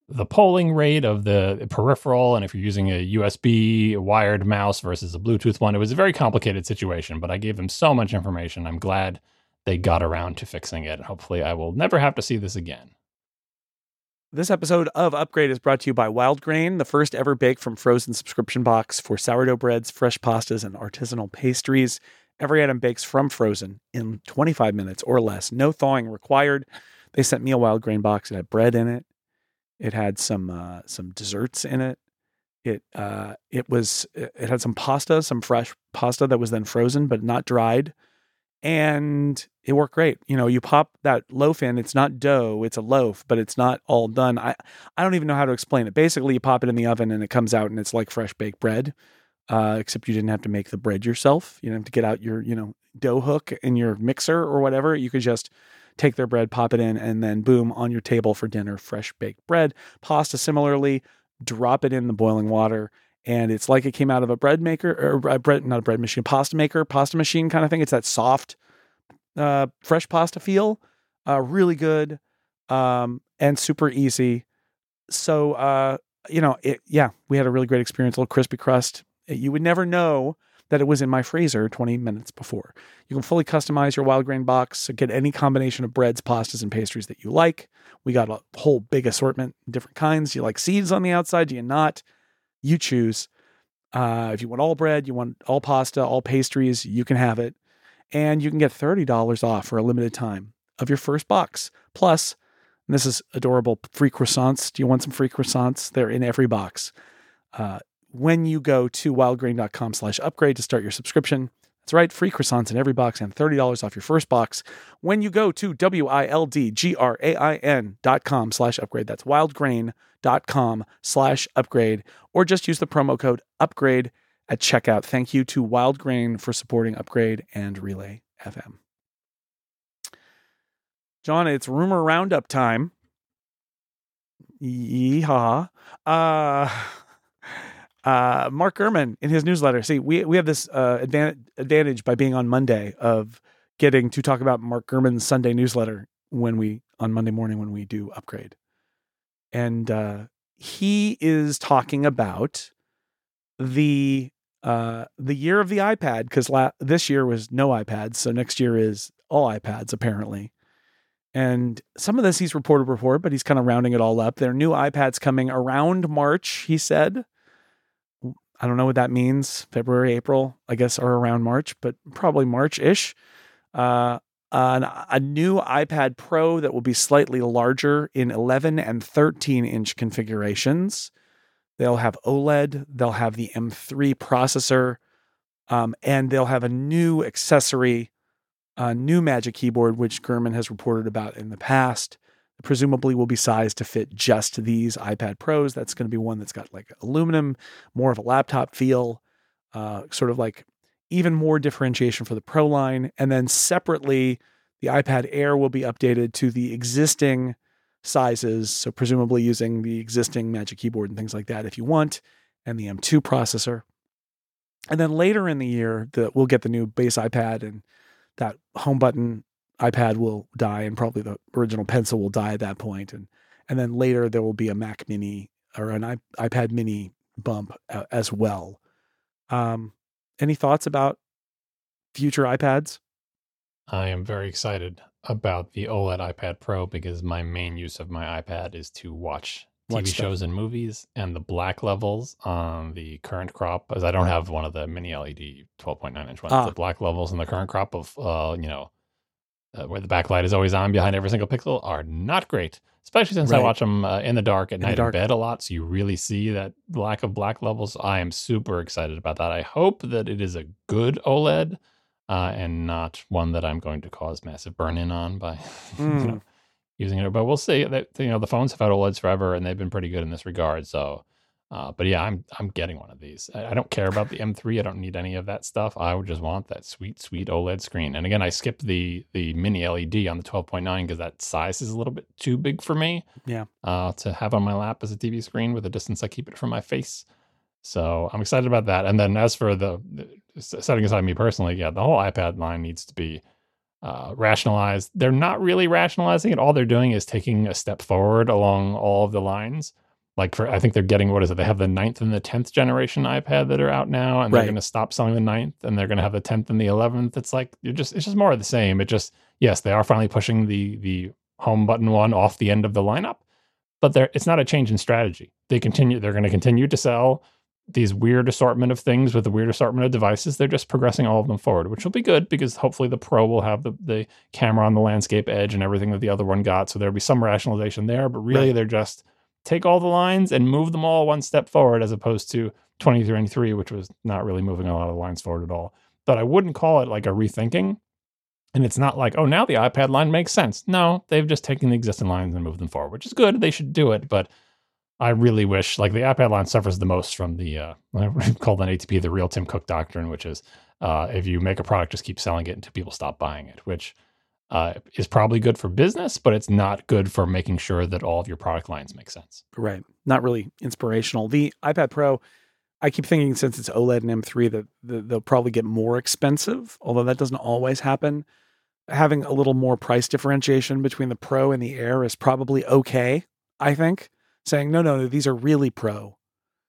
S2: the polling rate of the peripheral and if you're using a USB wired mouse versus a Bluetooth one. It was a very complicated situation, but I gave them so much information. I'm glad they got around to fixing it. Hopefully, I will never have to see this again.
S1: This episode of Upgrade is brought to you by Wildgrain, the first ever bake from frozen subscription box for sourdough breads, fresh pastas, and artisanal pastries. Every item bakes from frozen in 25 minutes or less, no thawing required. They sent me a Wildgrain box. It had bread in it, it had some uh, some desserts in it. It uh, it was it had some pasta, some fresh pasta that was then frozen but not dried, and it worked great. You know, you pop that loaf in. It's not dough; it's a loaf, but it's not all done. I I don't even know how to explain it. Basically, you pop it in the oven and it comes out and it's like fresh baked bread. Uh, except you didn't have to make the bread yourself. You didn't have to get out your, you know, dough hook in your mixer or whatever. You could just take their bread, pop it in, and then boom, on your table for dinner, fresh baked bread. Pasta, similarly, drop it in the boiling water. And it's like it came out of a bread maker or a bread, not a bread machine, pasta maker, pasta machine kind of thing. It's that soft, uh, fresh pasta feel. Uh, really good um, and super easy. So, uh, you know, it, yeah, we had a really great experience. A little crispy crust. You would never know that it was in my freezer 20 minutes before. You can fully customize your Wildgrain box, get any combination of breads, pastas, and pastries that you like. We got a whole big assortment, different kinds. You like seeds on the outside? Do you not? You choose. Uh, if you want all bread, you want all pasta, all pastries, you can have it. And you can get $30 off for a limited time of your first box. Plus, this is adorable, free croissants. Do you want some free croissants? They're in every box. Uh, when you go to wildgrain.com slash upgrade to start your subscription. That's right, free croissants in every box and $30 off your first box when you go to W-I-L-D-G-R-A-I-N dot com slash upgrade. That's wildgrain.com slash upgrade, or just use the promo code upgrade at checkout. Thank you to Wildgrain for supporting Upgrade and Relay FM. John, it's rumor roundup time. Yeehaw. Uh uh, Mark Gurman in his newsletter. See, we we have this uh, advantage, advantage by being on Monday of getting to talk about Mark Gurman's Sunday newsletter when we on Monday morning when we do upgrade, and uh, he is talking about the uh, the year of the iPad because la- this year was no iPads, so next year is all iPads apparently. And some of this he's reported before, but he's kind of rounding it all up. There are new iPads coming around March, he said. I don't know what that means. February, April, I guess, or around March, but probably March ish. Uh, an, a new iPad Pro that will be slightly larger in 11 and 13 inch configurations. They'll have OLED, they'll have the M3 processor, um, and they'll have a new accessory, a new Magic Keyboard, which Gurman has reported about in the past presumably will be sized to fit just these iPad Pros. That's going to be one that's got like aluminum, more of a laptop feel, uh, sort of like even more differentiation for the Pro line. And then separately, the iPad Air will be updated to the existing sizes. So, presumably using the existing Magic Keyboard and things like that if you want, and the M2 processor. And then later in the year, the, we'll get the new base iPad and that home button iPad will die and probably the original pencil will die at that point and and then later there will be a Mac mini or an I- iPad mini bump uh, as well. Um, any thoughts about future iPads?
S2: I am very excited about the OLED iPad Pro because my main use of my iPad is to watch TV watch shows and movies and the black levels on the current crop as I don't have one of the mini LED 12.9 inch ones. Ah. The black levels in the current crop of uh, you know uh, where the backlight is always on behind every single pixel are not great, especially since right. I watch them uh, in the dark at in night in bed a lot. So you really see that lack of black levels. I am super excited about that. I hope that it is a good OLED uh, and not one that I'm going to cause massive burn in on by mm. you know, hmm. using it. But we'll see. That you know the phones have had OLEDs forever, and they've been pretty good in this regard. So uh, but yeah, I'm I'm getting one of these. I, I, don't care about the M3. I don't need any of that stuff. I would just want that sweet, sweet OLED screen. And again, I skipped the the mini LED on the 12.9 because that size is a little bit too big for me.
S1: Yeah.
S2: Uh, to have on my lap as a TV screen with the distance I keep it from my face. So I'm excited about that. And then as for the setting aside me personally, yeah, the whole iPad line needs to be uh, rationalized. They're not really rationalizing it. All they're doing is taking a step forward along all of the lines like for I think they're getting what is it? They have the ninth and the tenth generation iPad that are out now, and they're going to stop selling the ninth, and they're going to have the tenth and the eleventh. It's like you're just it's just more of the same. It just yes, they are finally pushing the the home button one off the end of the lineup, but there it's not a change in strategy. They continue they're going to continue to sell these weird assortment of things with a weird assortment of devices. They're just progressing all of them forward, which will be good because hopefully the Pro will have the, the camera on the landscape edge and everything that the other one got. So there'll be some rationalization there, but really right. they're just take all the lines and move them all one step forward as opposed to 2023, which was not really moving a lot of lines forward at all. But I wouldn't call it like a rethinking. And it's not like, oh, now the iPad line makes sense. No, they've just taken the existing lines and moved them forward, which is good. They should do it. But I really wish, like, the iPad line suffers the most from the, uh, called an ATP, the real Tim Cook doctrine, which is uh, if you make a product, just keep selling it until people stop buying it, which uh, is probably good for business, but it's not good for making sure that all of your product lines make sense.
S1: Right. Not really inspirational. The iPad Pro, I keep thinking since it's OLED and M3 that the, they'll probably get more expensive, although that doesn't always happen. Having a little more price differentiation between the Pro and the Air is probably okay, I think. Saying, no, no, no these are really Pro.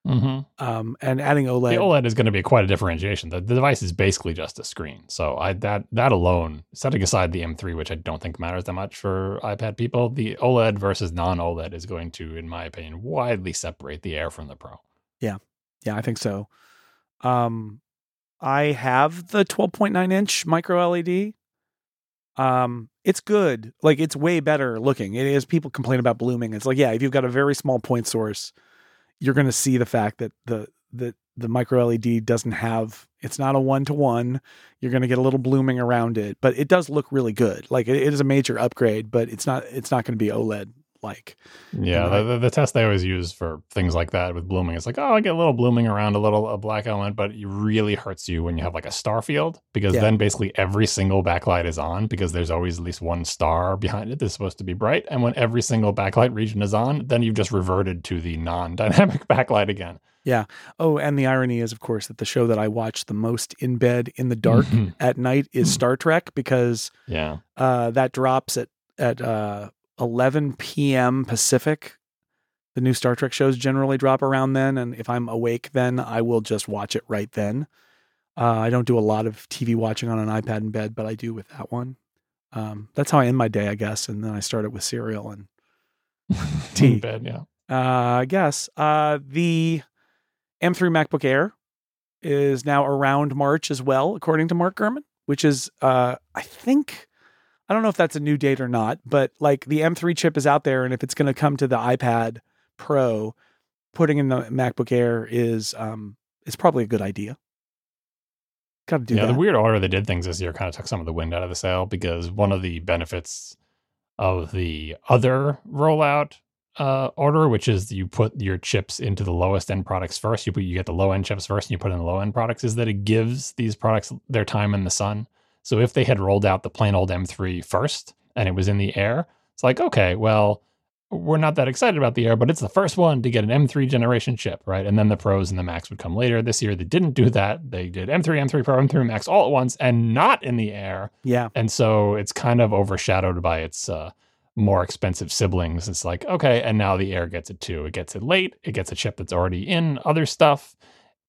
S2: Mm-hmm.
S1: Um, and adding OLED.
S2: The OLED is going to be quite a differentiation. The, the device is basically just a screen. So I that that alone, setting aside the M3, which I don't think matters that much for iPad people, the OLED versus non-OLED is going to, in my opinion, widely separate the Air from the Pro.
S1: Yeah, yeah, I think so. Um, I have the 12.9 inch micro LED. Um, it's good. Like it's way better looking. It is. People complain about blooming. It's like, yeah, if you've got a very small point source you're going to see the fact that the the the micro LED doesn't have it's not a one to one. You're going to get a little blooming around it, but it does look really good. Like it, it is a major upgrade, but it's not it's not going to be OLED like.
S2: Yeah, the, the, the, test they always use for things like that with blooming, it's like, oh, I get a little blooming around a little a black element, but it really hurts you when you have like a star field because yeah. then basically every single backlight is on because there's always at least one star behind it that's supposed to be bright. And when every single backlight region is on, then you've just reverted to the non dynamic backlight again.
S1: Yeah. Oh, and the irony is, of course, that the show that I watch the most in bed in the dark mm-hmm. at night is Star Trek because
S2: yeah,
S1: uh, that drops at at uh, 11 p.m. Pacific. The new Star Trek shows generally drop around then, and if I'm awake, then I will just watch it right then. Uh, I don't do a lot of TV watching on an iPad in bed, but I do with that one. Um, that's how I end my day, I guess. And then I start it with cereal and tea.
S2: bed, yeah.
S1: Uh, I guess uh, the M3 MacBook Air is now around March as well, according to Mark Gurman, which is, uh, I think, I don't know if that's a new date or not, but like the M3 chip is out there, and if it's going to come to the iPad Pro, putting in the MacBook Air is um is probably a good idea. Got to do
S2: yeah,
S1: that.
S2: the weird order they did things this year kind of took some of the wind out of the sail because one of the benefits of the other rollout uh, order, which is you put your chips into the lowest end products first. You put you get the low end chips first, and you put in the low end products. Is that it gives these products their time in the sun. So if they had rolled out the plain old M3 first and it was in the air, it's like, okay, well, we're not that excited about the air, but it's the first one to get an M3 generation chip, right? And then the pros and the max would come later. This year they didn't do that. They did M3, M3 Pro, M3 Max all at once and not in the air.
S1: Yeah.
S2: And so it's kind of overshadowed by its uh, more expensive siblings. It's like, okay, and now the air gets it too. It gets it late. It gets a chip that's already in other stuff.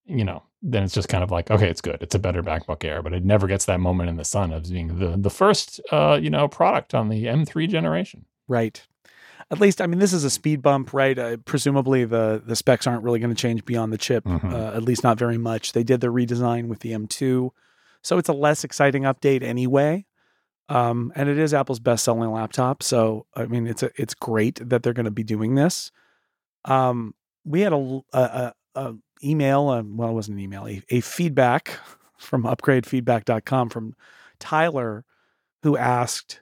S2: You know, then it's just kind of like, okay, it's good. It's a better MacBook Air, but it never gets that moment in the sun of being the the first, uh, you know, product on the M3 generation.
S1: Right. At least, I mean, this is a speed bump, right? Uh, presumably, the the specs aren't really going to change beyond the chip, mm-hmm. uh, at least not very much. They did the redesign with the M2, so it's a less exciting update anyway. Um, and it is Apple's best selling laptop, so I mean, it's a, it's great that they're going to be doing this. Um, we had a, a, a email, uh, well, it wasn't an email, a, a feedback from upgradefeedback.com from Tyler, who asked,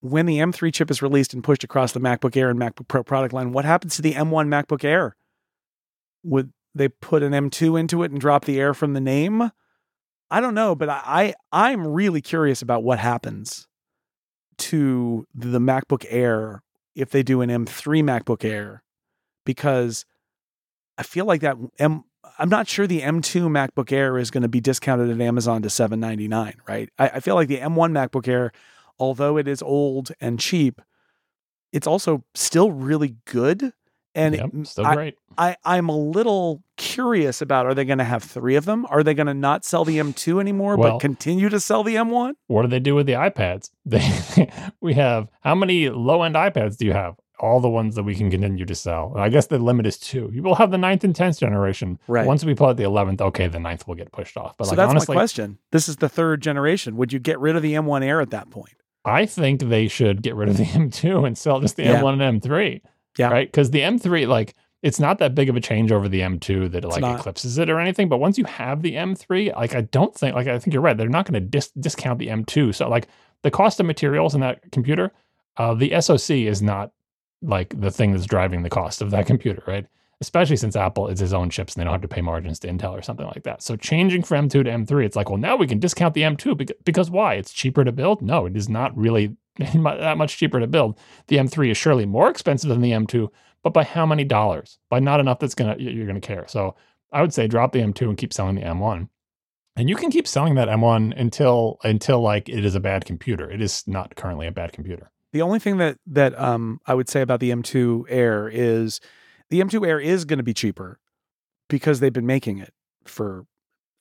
S1: when the M3 chip is released and pushed across the MacBook Air and MacBook Pro product line, what happens to the M1 MacBook Air? Would they put an M2 into it and drop the Air from the name? I don't know, but I, I I'm really curious about what happens to the MacBook Air if they do an M3 MacBook Air because I feel like that M I'm not sure the M2 MacBook Air is going to be discounted at Amazon to 7.99, right? I, I feel like the M1 MacBook Air, although it is old and cheap, it's also still really good. And
S2: yep, still
S1: I,
S2: great.
S1: I, I'm a little curious about are they going to have three of them? Are they going to not sell the M2 anymore, well, but continue to sell the M1?
S2: What do they do with the iPads? They, we have how many low end iPads do you have? All the ones that we can continue to sell. And I guess the limit is two. You will have the ninth and tenth generation.
S1: Right.
S2: Once we pull out the eleventh, okay, the ninth will get pushed off.
S1: But so like, that's honestly, my question. This is the third generation. Would you get rid of the M1 Air at that point?
S2: I think they should get rid of the M2 and sell just the yeah. M1 and M3.
S1: Yeah.
S2: Right. Because the M3, like, it's not that big of a change over the M2 that like eclipses it or anything. But once you have the M3, like, I don't think, like, I think you're right. They're not going to dis- discount the M2. So, like, the cost of materials in that computer, uh, the SoC is not like the thing that's driving the cost of that computer, right? especially since Apple is his own chips and they don't have to pay margins to Intel or something like that. So changing from M2 to M3, it's like, well, now we can discount the M2 because, because why? It's cheaper to build? No, it is not really that much cheaper to build. The M3 is surely more expensive than the M2, but by how many dollars? By not enough that's gonna you're gonna care. So I would say drop the M2 and keep selling the M1. And you can keep selling that M1 until until like it is a bad computer. It is not currently a bad computer.
S1: The only thing that that um, I would say about the M2 Air is the M2 Air is going to be cheaper because they've been making it for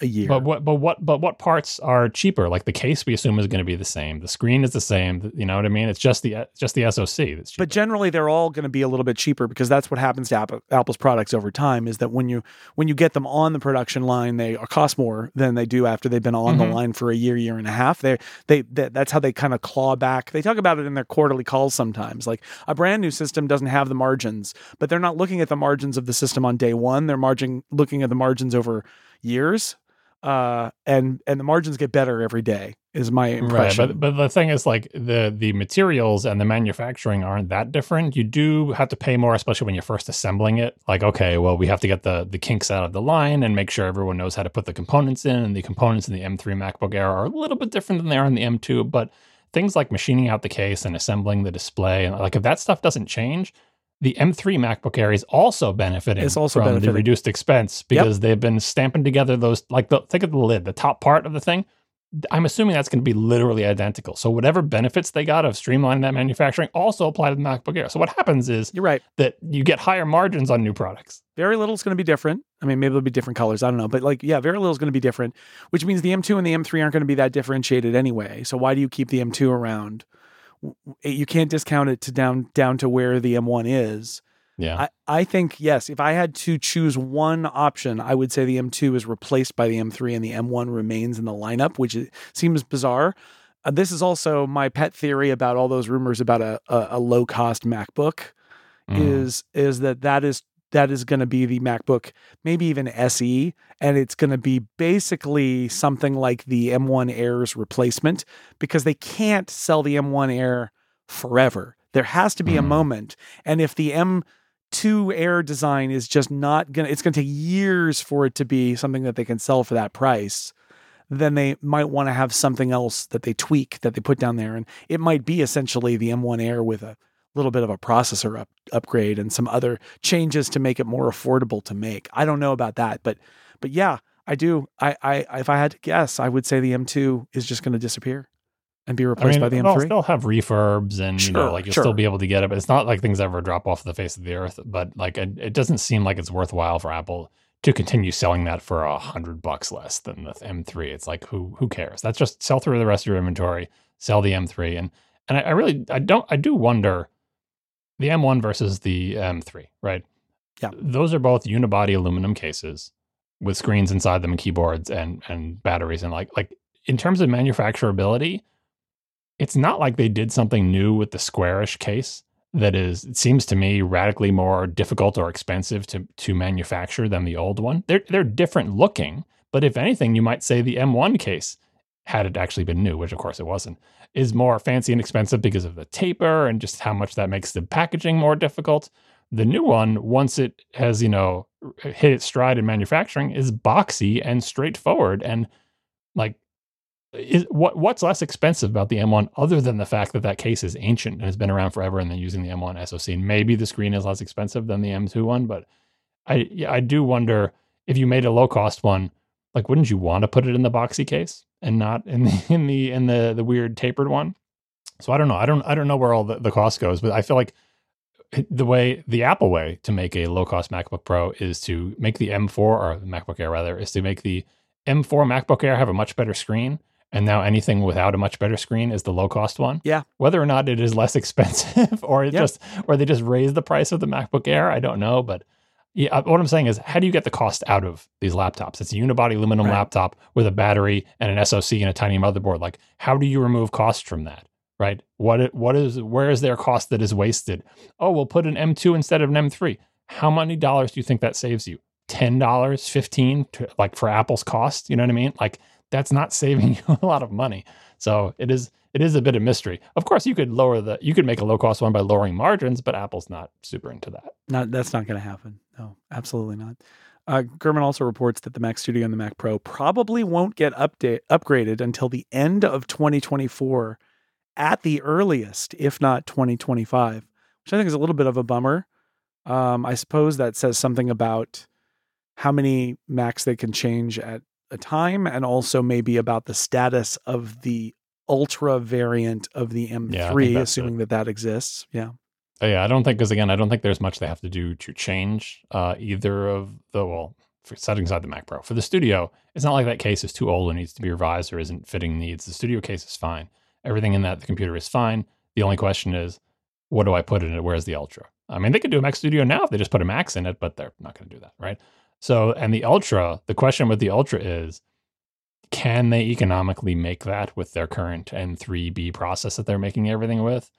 S1: a year.
S2: But what but what but what parts are cheaper? Like the case we assume is going to be the same. The screen is the same. You know what I mean? It's just the just the SoC that's cheaper.
S1: But generally they're all going to be a little bit cheaper because that's what happens to Apple, Apple's products over time is that when you when you get them on the production line they cost more than they do after they've been on mm-hmm. the line for a year year and a half. They they that's how they kind of claw back. They talk about it in their quarterly calls sometimes. Like a brand new system doesn't have the margins, but they're not looking at the margins of the system on day 1. They're margin looking at the margins over years uh, and and the margins get better every day is my impression.
S2: Right, but but the thing is like the the materials and the manufacturing aren't that different. You do have to pay more, especially when you're first assembling it. Like, okay, well, we have to get the the kinks out of the line and make sure everyone knows how to put the components in. And the components in the M3 MacBook Air are a little bit different than they are in the M2, but things like machining out the case and assembling the display and like if that stuff doesn't change, the M3 MacBook Air is also benefiting
S1: it's also
S2: from
S1: benefiting.
S2: the reduced expense because yep. they've been stamping together those like the think of the lid, the top part of the thing. I'm assuming that's going to be literally identical. So whatever benefits they got of streamlining that manufacturing also apply to the MacBook Air. So what happens is
S1: you're right
S2: that you get higher margins on new products.
S1: Very little is going to be different. I mean, maybe there'll be different colors. I don't know, but like, yeah, very little is going to be different, which means the M2 and the M3 aren't going to be that differentiated anyway. So why do you keep the M2 around? You can't discount it to down down to where the M1 is
S2: yeah.
S1: I, I think, yes, if I had to choose one option, I would say the M2 is replaced by the M3 and the M1 remains in the lineup, which seems bizarre. Uh, this is also my pet theory about all those rumors about a, a, a low cost MacBook mm. is is that that is that is going to be the MacBook, maybe even SE, and it's going to be basically something like the M1 Air's replacement because they can't sell the M1 Air forever. There has to be a hmm. moment, and if the M two air design is just not gonna it's gonna take years for it to be something that they can sell for that price then they might want to have something else that they tweak that they put down there and it might be essentially the m1 air with a little bit of a processor up, upgrade and some other changes to make it more affordable to make i don't know about that but but yeah i do i i if i had to guess i would say the m2 is just going to disappear and be replaced I mean, by the M3? They'll
S2: still have refurbs and sure, you know, like you'll sure. still be able to get it, but it's not like things ever drop off the face of the earth. But like it, it doesn't seem like it's worthwhile for Apple to continue selling that for a hundred bucks less than the M3. It's like who who cares? That's just sell through the rest of your inventory, sell the M3, and and I, I really I don't I do wonder the M1 versus the M3, right?
S1: Yeah,
S2: those are both unibody aluminum cases with screens inside them and keyboards and and batteries and like like in terms of manufacturability it's not like they did something new with the squarish case that is it seems to me radically more difficult or expensive to to manufacture than the old one. They're they're different looking, but if anything, you might say the M1 case, had it actually been new, which of course it wasn't, is more fancy and expensive because of the taper and just how much that makes the packaging more difficult. The new one, once it has, you know, hit its stride in manufacturing, is boxy and straightforward and like is what what's less expensive about the M1 other than the fact that that case is ancient and has been around forever and then using the M1 SoC. And maybe the screen is less expensive than the M2 one, but I I do wonder if you made a low cost one, like wouldn't you want to put it in the boxy case and not in the in the in the the weird tapered one? So I don't know. I don't I don't know where all the, the cost goes, but I feel like eh, the way the Apple way to make a low cost MacBook Pro is to make the M4 or MacBook Air rather is to make the M4 MacBook Air have a much better screen and now anything without a much better screen is the low cost one.
S1: Yeah.
S2: Whether or not it is less expensive or it just or they just raise the price of the MacBook Air, I don't know, but yeah, uh, what I'm saying is how do you get the cost out of these laptops? It's a unibody aluminum right. laptop with a battery and an SoC and a tiny motherboard. Like how do you remove cost from that? Right? What what is where is their cost that is wasted? Oh, we'll put an M2 instead of an M3. How many dollars do you think that saves you? $10, 15 like for Apple's cost, you know what I mean? Like that's not saving you a lot of money. So it is it is a bit of mystery. Of course, you could lower the you could make a low cost one by lowering margins, but Apple's not super into that.
S1: Not that's not going to happen. No, absolutely not. Uh, Gurman also reports that the Mac Studio and the Mac Pro probably won't get update upgraded until the end of 2024 at the earliest, if not 2025, which I think is a little bit of a bummer. Um, I suppose that says something about how many Macs they can change at a time, and also maybe about the status of the Ultra variant of the M3, yeah, assuming it. that that exists. Yeah.
S2: Uh, yeah, I don't think because again, I don't think there's much they have to do to change uh, either of the well, for setting aside the Mac Pro for the Studio. It's not like that case is too old and needs to be revised or isn't fitting needs. The Studio case is fine. Everything in that the computer is fine. The only question is, what do I put in it? Where's the Ultra? I mean, they could do a Mac Studio now if they just put a Max in it, but they're not going to do that, right? So, and the Ultra, the question with the Ultra is, can they economically make that with their current N3B process that they're making everything with?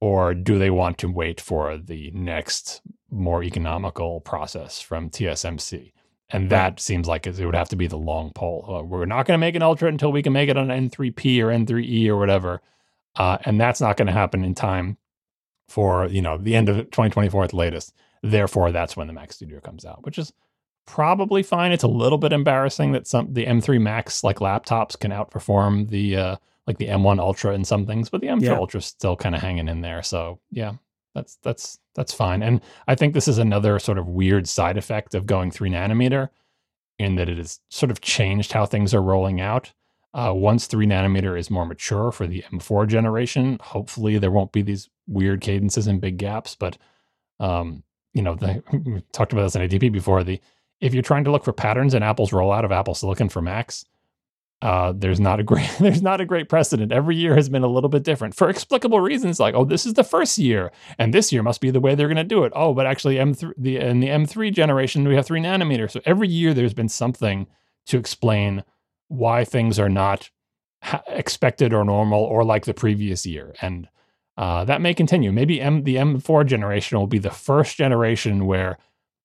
S2: Or do they want to wait for the next more economical process from TSMC? And that seems like it would have to be the long pole. Uh, we're not going to make an Ultra until we can make it on N3P or N3E or whatever, uh, and that's not going to happen in time for you know the end of 2024 at the latest. Therefore, that's when the Mac Studio comes out, which is probably fine. It's a little bit embarrassing that some the M3 Max like laptops can outperform the uh, like the M1 Ultra and some things, but the M2 yeah. Ultra is still kind of hanging in there. So yeah, that's that's that's fine. And I think this is another sort of weird side effect of going three nanometer, in that it has sort of changed how things are rolling out. Uh, once three nanometer is more mature for the M4 generation, hopefully there won't be these weird cadences and big gaps. But um, you know, the, we talked about this in ATP before. The if you're trying to look for patterns in Apple's rollout of Apple Silicon for Macs, uh, there's not a great there's not a great precedent. Every year has been a little bit different for explicable reasons. Like, oh, this is the first year, and this year must be the way they're going to do it. Oh, but actually, M3 the in the M3 generation we have three nanometers. So every year there's been something to explain why things are not expected or normal or like the previous year, and uh, that may continue. Maybe M the M4 generation will be the first generation where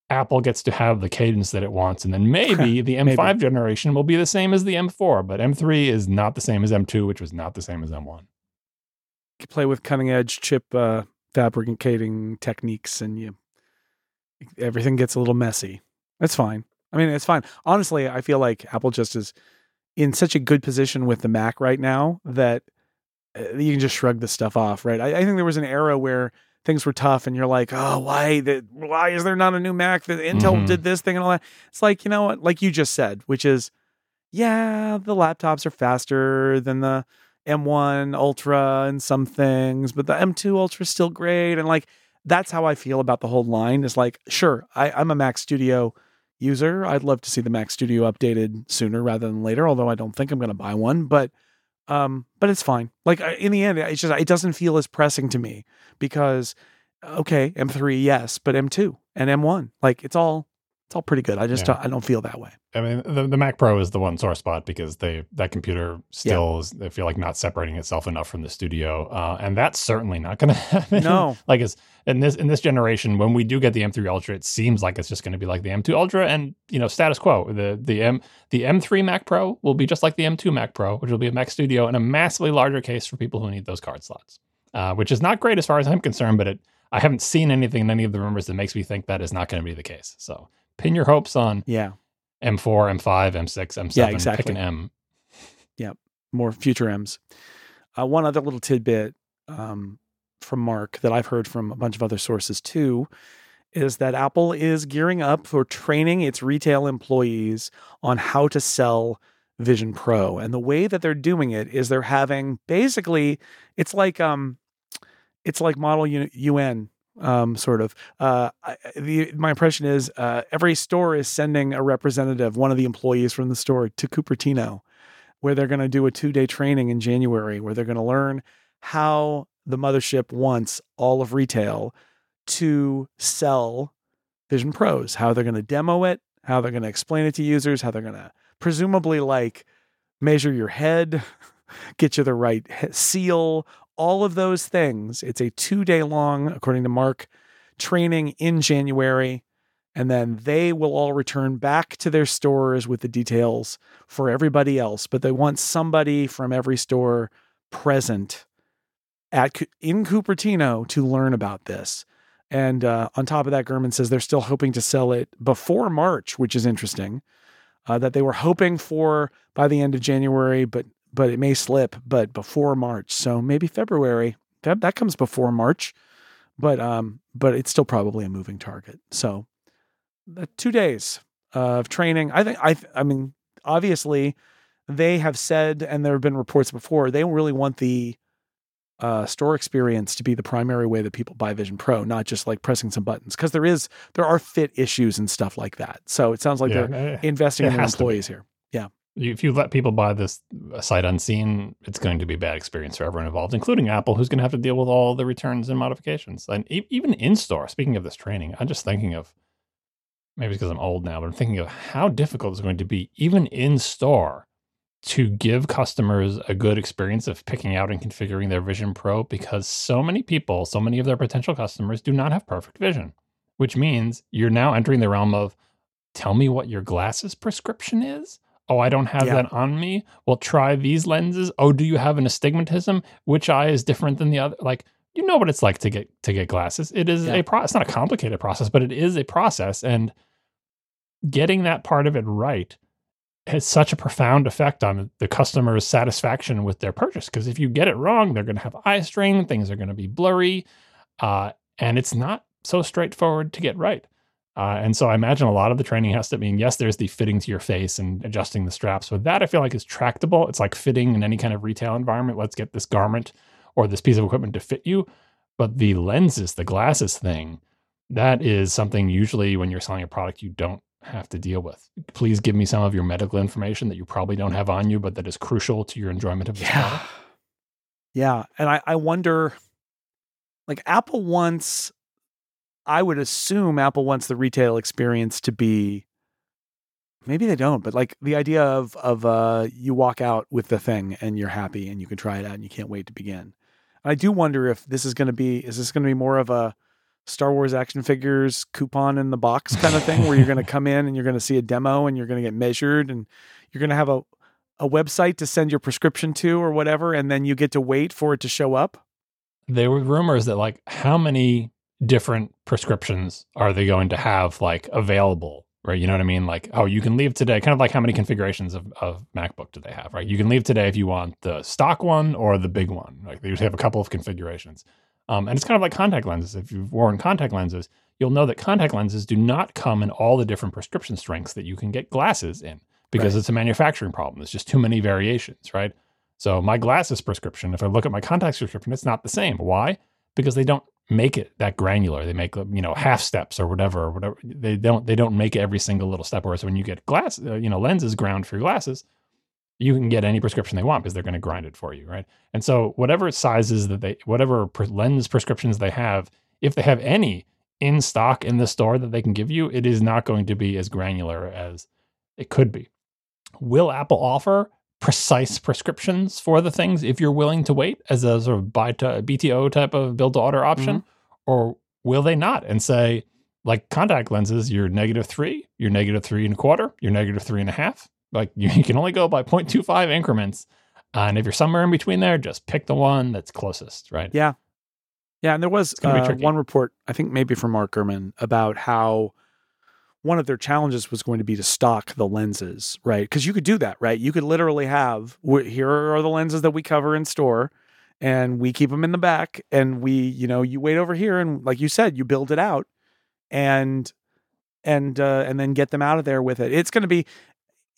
S2: Apple gets to have the cadence that it wants. And then maybe the M5 maybe. generation will be the same as the M4, but M3 is not the same as M2, which was not the same as M1.
S1: You can play with cutting edge chip uh, fabricating techniques and you everything gets a little messy. That's fine. I mean, it's fine. Honestly, I feel like Apple just is in such a good position with the Mac right now that uh, you can just shrug this stuff off, right? I, I think there was an era where things were tough and you're like, oh, why the why is there not a new Mac? That Intel mm-hmm. did this thing and all that. It's like, you know what, like you just said, which is, yeah, the laptops are faster than the M1 Ultra and some things, but the M2 Ultra is still great. And like that's how I feel about the whole line. Is like, sure, I, I'm a Mac Studio user. I'd love to see the Mac Studio updated sooner rather than later, although I don't think I'm gonna buy one, but um, but it's fine. Like in the end, it's just it doesn't feel as pressing to me because okay, M3 yes, but M2 and M1 like it's all all pretty good. I just yeah. don't, I don't feel that way.
S2: I mean, the, the Mac Pro is the one sore spot because they that computer still yeah. is. Feel like not separating itself enough from the studio, uh, and that's certainly not going to happen.
S1: No,
S2: like it's in this in this generation when we do get the M3 Ultra, it seems like it's just going to be like the M2 Ultra, and you know, status quo. The the M the M3 Mac Pro will be just like the M2 Mac Pro, which will be a Mac Studio and a massively larger case for people who need those card slots, uh, which is not great as far as I'm concerned, but it. I haven't seen anything in any of the rumors that makes me think that is not going to be the case. So pin your hopes on
S1: yeah
S2: M4, M5, M6, M7. Yeah, exactly. Pick an M.
S1: Yeah, more future M's. Uh, one other little tidbit um, from Mark that I've heard from a bunch of other sources too is that Apple is gearing up for training its retail employees on how to sell Vision Pro. And the way that they're doing it is they're having basically it's like um it's like Model UN um, sort of. Uh, I, the, my impression is uh, every store is sending a representative, one of the employees from the store, to Cupertino, where they're going to do a two day training in January, where they're going to learn how the mothership wants all of retail to sell Vision Pros, how they're going to demo it, how they're going to explain it to users, how they're going to presumably like measure your head, get you the right seal, all of those things. It's a two day long, according to Mark, training in January. And then they will all return back to their stores with the details for everybody else. But they want somebody from every store present at in Cupertino to learn about this. And uh, on top of that, Gurman says they're still hoping to sell it before March, which is interesting. Uh, that they were hoping for by the end of January, but but it may slip, but before March. So maybe February. That that comes before March, but um, but it's still probably a moving target. So uh, two days of training. I think I I mean obviously they have said, and there have been reports before, they really want the uh, store experience to be the primary way that people buy Vision Pro, not just like pressing some buttons. Because there is there are fit issues and stuff like that. So it sounds like yeah, they're investing in their employees here.
S2: If you let people buy this uh, sight unseen, it's going to be a bad experience for everyone involved, including Apple, who's going to have to deal with all the returns and modifications. And even in store, speaking of this training, I'm just thinking of maybe it's because I'm old now, but I'm thinking of how difficult it's going to be, even in store, to give customers a good experience of picking out and configuring their Vision Pro because so many people, so many of their potential customers do not have perfect vision, which means you're now entering the realm of tell me what your glasses prescription is. Oh, I don't have yeah. that on me. Well, try these lenses. Oh, do you have an astigmatism? Which eye is different than the other? Like, you know what it's like to get to get glasses. It is yeah. a process. It's not a complicated process, but it is a process, and getting that part of it right has such a profound effect on the customer's satisfaction with their purchase. Because if you get it wrong, they're going to have eye strain, things are going to be blurry, uh, and it's not so straightforward to get right. Uh, and so I imagine a lot of the training has to mean yes, there's the fitting to your face and adjusting the straps. But that I feel like is tractable. It's like fitting in any kind of retail environment. Let's get this garment or this piece of equipment to fit you. But the lenses, the glasses thing, that is something usually when you're selling a product you don't have to deal with. Please give me some of your medical information that you probably don't have on you, but that is crucial to your enjoyment of this yeah. product.
S1: Yeah. And I, I wonder, like, Apple wants, I would assume Apple wants the retail experience to be, maybe they don't, but like the idea of, of, uh, you walk out with the thing and you're happy and you can try it out and you can't wait to begin. I do wonder if this is going to be, is this going to be more of a, Star Wars action figures coupon in the box kind of thing where you're going to come in and you're going to see a demo and you're going to get measured and you're going to have a a website to send your prescription to or whatever and then you get to wait for it to show up?
S2: There were rumors that like how many different prescriptions are they going to have like available right? You know what I mean? Like, oh, you can leave today. Kind of like how many configurations of, of MacBook do they have, right? You can leave today if you want the stock one or the big one. Like they usually have a couple of configurations. Um, and it's kind of like contact lenses. If you've worn contact lenses, you'll know that contact lenses do not come in all the different prescription strengths that you can get glasses in because right. it's a manufacturing problem. There's just too many variations, right? So my glasses prescription, if I look at my contacts prescription, it's not the same. Why? Because they don't make it that granular. They make you know half steps or whatever, or whatever. They don't they don't make every single little step. Whereas when you get glass, uh, you know, lenses ground for your glasses, you can get any prescription they want because they're going to grind it for you, right? And so whatever sizes that they, whatever lens prescriptions they have, if they have any in stock in the store that they can give you, it is not going to be as granular as it could be. Will Apple offer precise prescriptions for the things if you're willing to wait as a sort of buy to BTO type of build to order option, mm-hmm. or will they not and say like contact lenses, you're negative three, you're negative three and a quarter, you're negative three and a half, like you, you can only go by 0.25 increments. Uh, and if you're somewhere in between there, just pick the one that's closest, right?
S1: Yeah. Yeah. And there was uh, one report, I think maybe from Mark Gurman, about how one of their challenges was going to be to stock the lenses, right? Because you could do that, right? You could literally have here are the lenses that we cover in store and we keep them in the back and we, you know, you wait over here and like you said, you build it out and and uh, and then get them out of there with it. It's going to be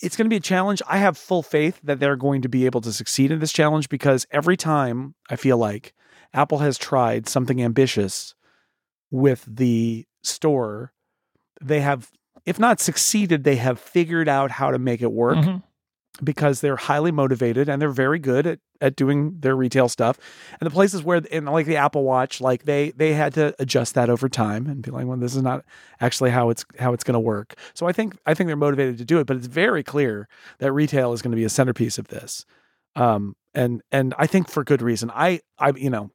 S1: it's going to be a challenge. I have full faith that they're going to be able to succeed in this challenge because every time I feel like Apple has tried something ambitious with the store, they have, if not succeeded, they have figured out how to make it work. Mm-hmm because they're highly motivated and they're very good at, at doing their retail stuff. And the places where, in like the Apple Watch, like they they had to adjust that over time and be like, well, this is not actually how it's how it's going to work. So I think I think they're motivated to do it, but it's very clear that retail is going to be a centerpiece of this. Um, and and I think for good reason. I I you know.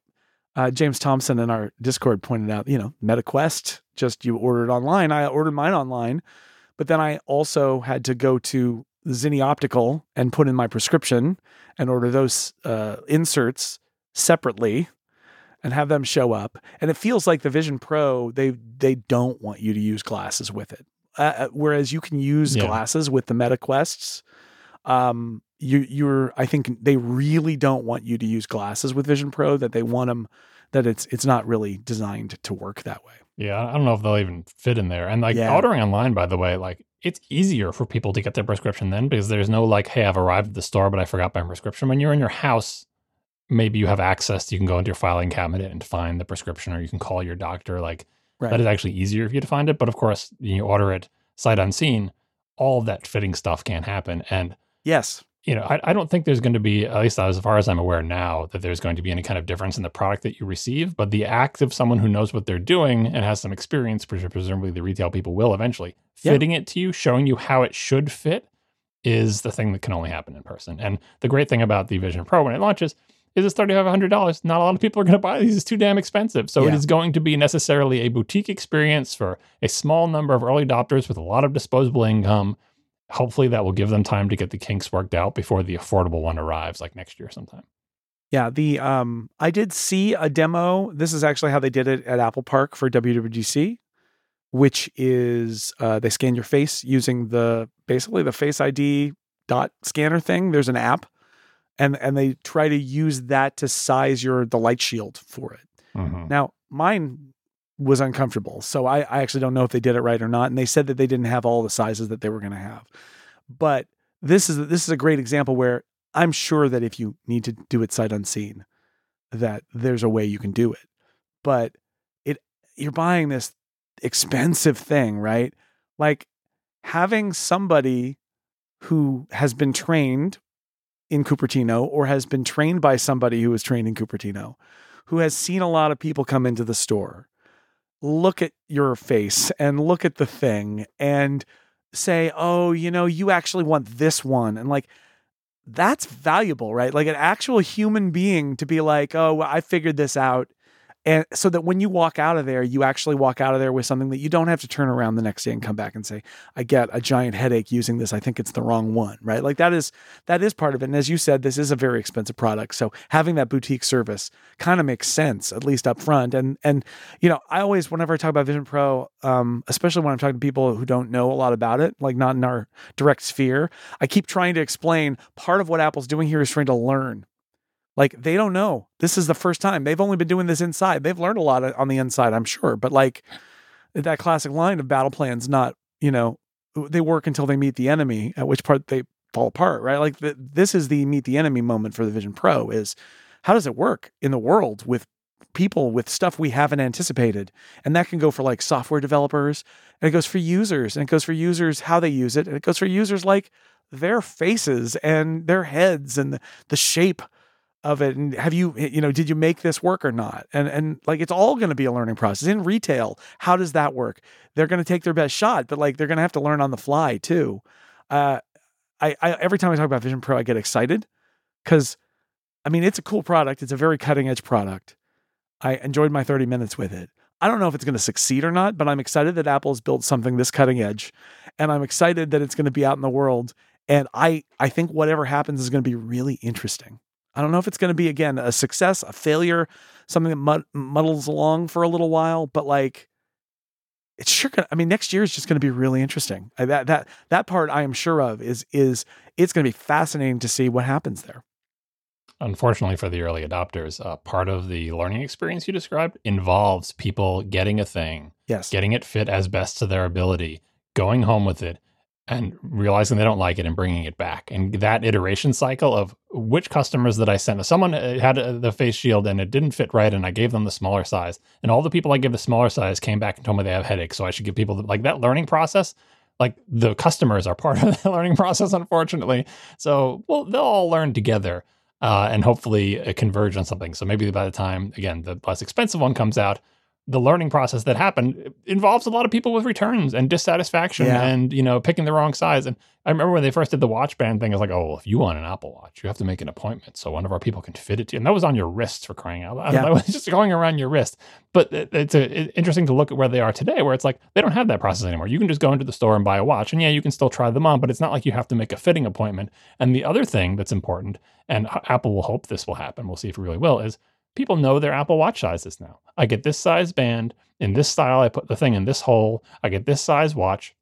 S1: Uh, James Thompson in our Discord pointed out, you know, MetaQuest, just you ordered online. I ordered mine online, but then I also had to go to Zenni Optical and put in my prescription and order those uh, inserts separately. and have them show up. And it feels like the Vision Pro they they don't want you to use glasses with it. Uh, uh whereas you can use
S2: Yeah.
S1: glasses with the Meta Quests. Um, you you're I think they really don't want you to use glasses with Vision Pro. That they want them that it's it's not really designed to work that way.
S2: Yeah, I don't know if they'll even fit in there. And like
S1: Yeah.
S2: ordering online, by the way, like it's easier for people to get their prescription then because there's no like, hey, I've arrived at the store, but I forgot my prescription. When you're in your house, maybe you have access. You can go into your filing cabinet and find the prescription, or you can call your doctor. Like
S1: Right.
S2: that is actually easier for you to find it. But of course, you order it sight unseen. All that fitting stuff can't happen. And
S1: Yes.
S2: You know, I, I don't think there's going to be, at least as far as I'm aware now, that there's going to be any kind of difference in the product that you receive. But the act of someone who knows what they're doing and has some experience, pres- presumably the retail people will eventually,
S1: Yeah.
S2: fitting it to you, showing you how it should fit, is the thing that can only happen in person. And the great thing about the Vision Pro when it launches is it's $3,500. Not a lot of people are going to buy these. It's too damn expensive. So it
S1: Yeah.
S2: is going to be necessarily a boutique experience for a small number of early adopters with a lot of disposable income hopefully that will give them time to get the kinks worked out before the affordable one arrives like next year sometime
S1: Yeah, the um I did see a demo. This is actually how they did it at Apple Park for WWDC, which is uh they scan your face using the basically the Face ID dot scanner thing. There's an app and and they try to use that to size your the light shield for it.
S2: Mhm.
S1: Now, mine was uncomfortable. So I, I actually don't know if they did it right or not. And they said that they didn't have all the sizes that they were going to have. But this is this is a great example where I'm sure that if you need to do it sight unseen, that there's a way you can do it. But it you're buying this expensive thing, right? Like having somebody who has been trained in Cupertino or has been trained by somebody who was trained in Cupertino, who has seen a lot of people come into the store, look at your face and look at the thing and say, oh, you know, you actually want this one. And like, that's valuable, right? Like an actual human being to be like, oh, I figured this out. And so that when you walk out of there, you actually walk out of there with something that you don't have to turn around the next day and come back and say, I get a giant headache using this. I think it's the wrong one, right? Like that is that is part of it. And as you said, this is a very expensive product. So having that boutique service kind of makes sense, at least up front. And and you know, I always whenever I talk about Vision Pro, um, especially when I'm talking to people who don't know a lot about it, like not in our direct sphere, I keep trying to explain part of what Apple's doing here is trying to learn. Like they don't know. This is the first time. They've only been doing this inside. They've learned a lot uh, on the inside, I'm sure. But like that classic line of battle plans, not, you know, they work until they meet the enemy, at which part they fall apart, right? Like the, this is the meet the enemy moment for the Vision Pro is how does it work in the world with people with stuff we haven't anticipated? And that can go for like software developers and it goes for users and it goes for users how they use it and it goes for users like their faces and their heads and the, the shape of it and have you you know did you make this work or not? And and like it's all going to be a learning process. In retail how does that work? They're going to take their best shot but like they're going to have to learn on the fly too. Uh I, I every time i talk about vision pro i get excited because i mean it's a cool product. It's a very cutting edge product. I enjoyed my 30 minutes with it. I don't know if it's going to succeed or not but i'm excited that apple's built something this cutting edge and i'm excited that it's going to be out in the world and i i think whatever happens is going to be really interesting I don't know if it's going to be again a success, a failure, something that mud- muddles along for a little while, but like it's sure gonna, I mean next year is just going to be really interesting. I, that that that part I am sure of is is it's going to be fascinating to see what happens there.
S2: unfortunately for the early adopters uh, part of the learning experience you described involves people getting a thing
S1: Yes.
S2: getting it fit as best to their ability going home with it and realizing they don't like it and bringing it back. And that iteration cycle of which customers that i sent someone uh, had uh, the face shield and it didn't fit right and i gave them the smaller size. And all the people i give the smaller size came back and told me they have headaches. So i should give people the, like that learning process like the customers are part of the learning process unfortunately. So well they'll all learn together uh, and hopefully uh, converge on something. So maybe by the time again the less expensive one comes out the learning process that happened involves a lot of people with returns and dissatisfaction
S1: Yeah.
S2: and you know picking the wrong size. And i remember when they first did the watch band thing i was like oh well, if you want an apple watch you have to make an appointment so one of our people can fit it to you. And that was on your wrist for crying out loud.
S1: Yeah.
S2: that was just going around your wrist. But it- it's a, it- interesting to look at where they are today where it's like they don't have that process anymore. You can just go into the store and buy a watch and yeah you can still try them on but it's not like you have to make a fitting appointment. And the other thing that's important and apple will hope this will happen we'll see if it really will is people know their Apple Watch sizes now. I get this size band in this style. I put the thing in this hole. I get this size watch.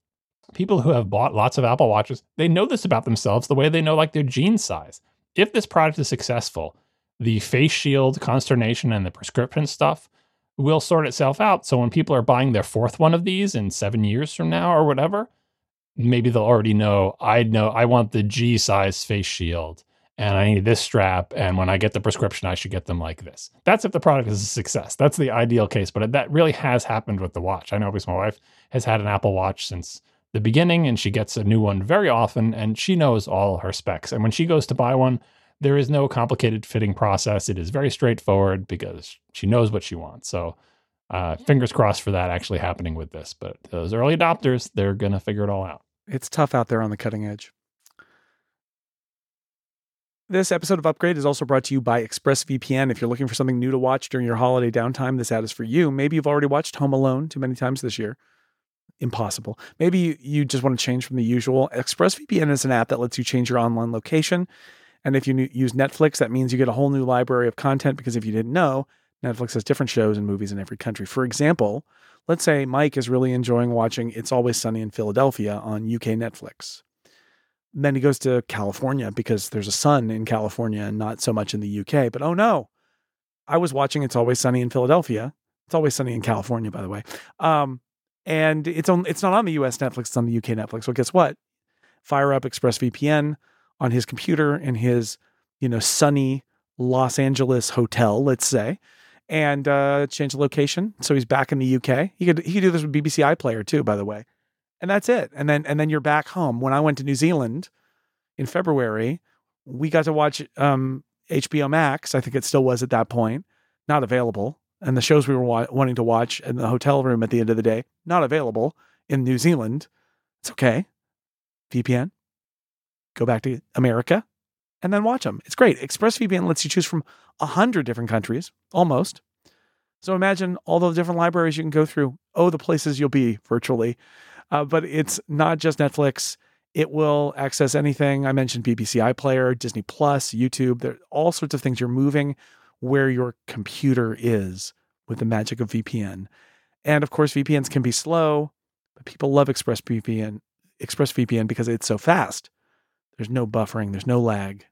S2: People who have bought lots of Apple Watches, they know this about themselves the way they know like their jean size. If this product is successful, the face shield consternation and the prescription stuff will sort itself out. So when people are buying their fourth one of these in seven years from now or whatever, maybe they'll already know I know I want the G size face shield and I need this strap. And when I get the prescription, I should get them like this. That's if the product is a success. That's the ideal case. But that really has happened with the watch. I know because my wife has had an Apple Watch since the beginning and she gets a new one very often and she knows all her specs. And when she goes to buy one, there is no complicated fitting process. It is very straightforward because she knows what she wants. So, uh, fingers crossed for that actually happening with this. But those early adopters, they're going to figure it all out.
S1: It's tough out there on the cutting edge. This episode of Upgrade is also brought to you by ExpressVPN. If you're looking for something new to watch during your holiday downtime, this ad is for you. Maybe you've already watched Home Alone too many times this year. Impossible. Maybe you, just want to change from the usual. ExpressVPN is an app that lets you change your online location and if you use Netflix, that means you get a whole new library of content because if you didn't know, Netflix has different shows and movies in every country. For example, let's say Mike is really enjoying watching It's Always Sunny in Philadelphia on UK Netflix. Then he goes to California because there's a sun in California and not so much in the UK. But oh no, I was watching It's Always Sunny in Philadelphia. It's always sunny in California, by the way. Um, and it's on it's not on the US Netflix, it's on the UK Netflix. Well, guess what? Fire up ExpressVPN on his computer in his, you know, sunny Los Angeles hotel, let's say, and uh, change the location. So he's back in the UK. He could he could do this with BBC iPlayer too, by the way. And that's it. And then and then you're back home. When I went to New Zealand in February, we got to watch um, HBO Max. I think it still was at that point, not available. And the shows we were wa- wanting to watch in the hotel room at the end of the day, not available in New Zealand. It's okay. VPN, go back to America, and then watch them. It's great. ExpressVPN lets you choose from a hundred different countries, almost. So imagine all the different libraries you can go through. Oh, the places you'll be virtually. Uh, but it's not just Netflix. It will access anything. I mentioned BBC iPlayer, Disney Plus, YouTube. There are all sorts of things. You're moving where your computer is with the magic of VPN. And of course, VPNs can be slow, but people love ExpressVPN, ExpressVPN because it's so fast. There's no buffering, there's no lag.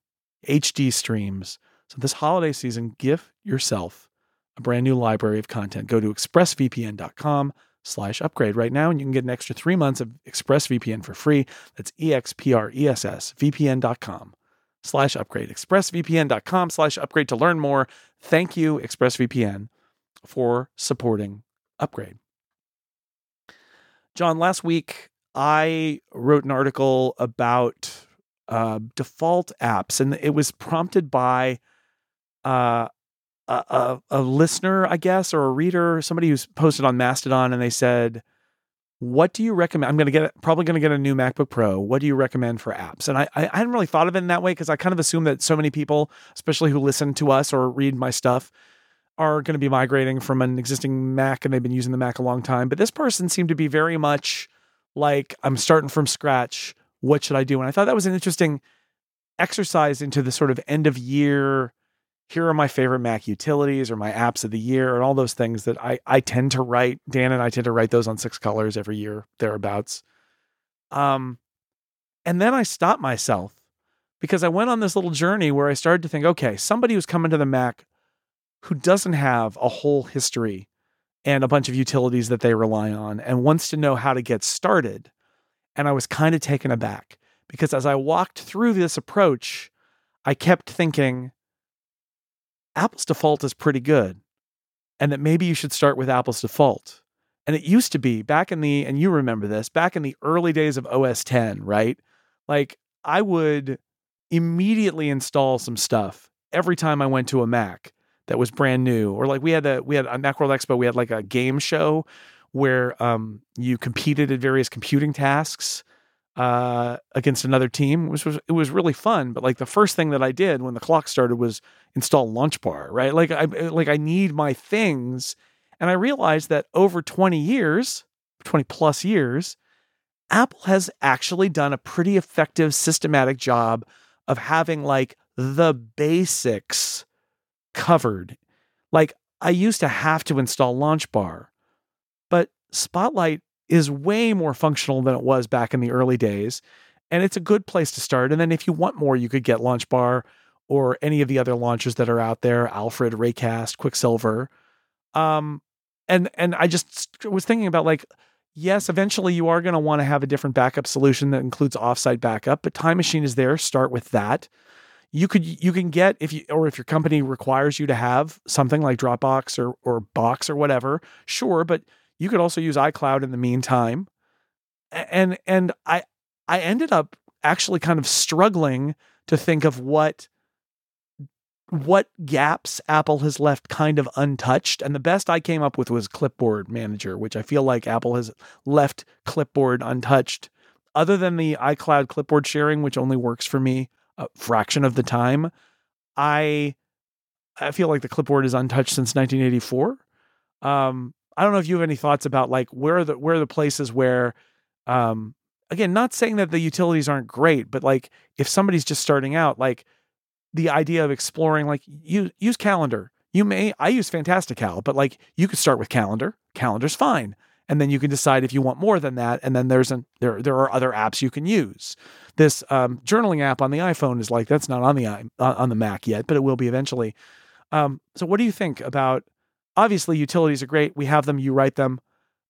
S1: HD streams. So this holiday season, gift yourself a brand new library of content. Go to expressvpn.com slash upgrade right now, and you can get an extra three months of ExpressVPN for free. That's E-X-P-R-E-S-S, vpn.com slash upgrade. ExpressVPN.com slash upgrade to learn more. Thank you, ExpressVPN, for supporting Upgrade. John, last week I wrote an article about uh, default apps, and it was prompted by uh, a, a, a, listener, I guess, or a reader, somebody who's posted on Mastodon, and they said, "What do you recommend?" I'm going to get probably going to get a new MacBook Pro. What do you recommend for apps? And I I, I hadn't really thought of it in that way because I kind of assume that so many people, especially who listen to us or read my stuff, are going to be migrating from an existing Mac and they've been using the Mac a long time. But this person seemed to be very much like I'm starting from scratch what should I do? And I thought that was an interesting exercise into the sort of end of year. Here are my favorite Mac utilities or my apps of the year and all those things that I, I tend to write. Dan and I tend to write those on six colors every year, thereabouts. Um, and then I stopped myself because I went on this little journey where I started to think, okay, somebody who's coming to the Mac who doesn't have a whole history and a bunch of utilities that they rely on and wants to know how to get started and I was kind of taken aback because as I walked through this approach, I kept thinking Apple's default is pretty good and that maybe you should start with Apple's default. And it used to be back in the, and you remember this, back in the early days of OS 10, right? Like I would immediately install some stuff every time I went to a Mac that was brand new. Or like we had a, we had a Macworld Expo, we had like a game show where um, you competed at various computing tasks uh, against another team, which was it was really fun. But like the first thing that I did when the clock started was install Launch Bar, right? Like I like I need my things, and I realized that over twenty years, twenty plus years, Apple has actually done a pretty effective systematic job of having like the basics covered Like I used to have to install Launch Bar, but Spotlight is way more functional than it was back in the early days. And it's a good place to start. And then if you want more, you could get LaunchBar or any of the other launchers that are out there, Alfred, Raycast, Quicksilver. Um, and and I just was thinking about like, yes, eventually you are going to want to have a different backup solution that includes offsite backup, but Time Machine is there. Start with that. You could you can get if you or if your company requires you to have something like Dropbox or or Box or whatever, sure, but you could also use iCloud in the meantime. And and I I ended up actually kind of struggling to think of what what gaps Apple has left kind of untouched. And the best I came up with was Clipboard Manager, which I feel like Apple has left Clipboard untouched. Other than the iCloud clipboard sharing, which only works for me a fraction of the time, I I feel like the clipboard is untouched since 1984. Um, I don't know if you have any thoughts about like where are the where are the places where um, again, not saying that the utilities aren't great, but like if somebody's just starting out, like the idea of exploring like use use calendar. You may I use Fantastical, but like you could start with calendar. Calendar's fine. And then you can decide if you want more than that. And then there's an there there are other apps you can use. This um, journaling app on the iPhone is like that's not on the uh, on the Mac yet, but it will be eventually. Um, so what do you think about? Obviously, utilities are great. We have them. You write them,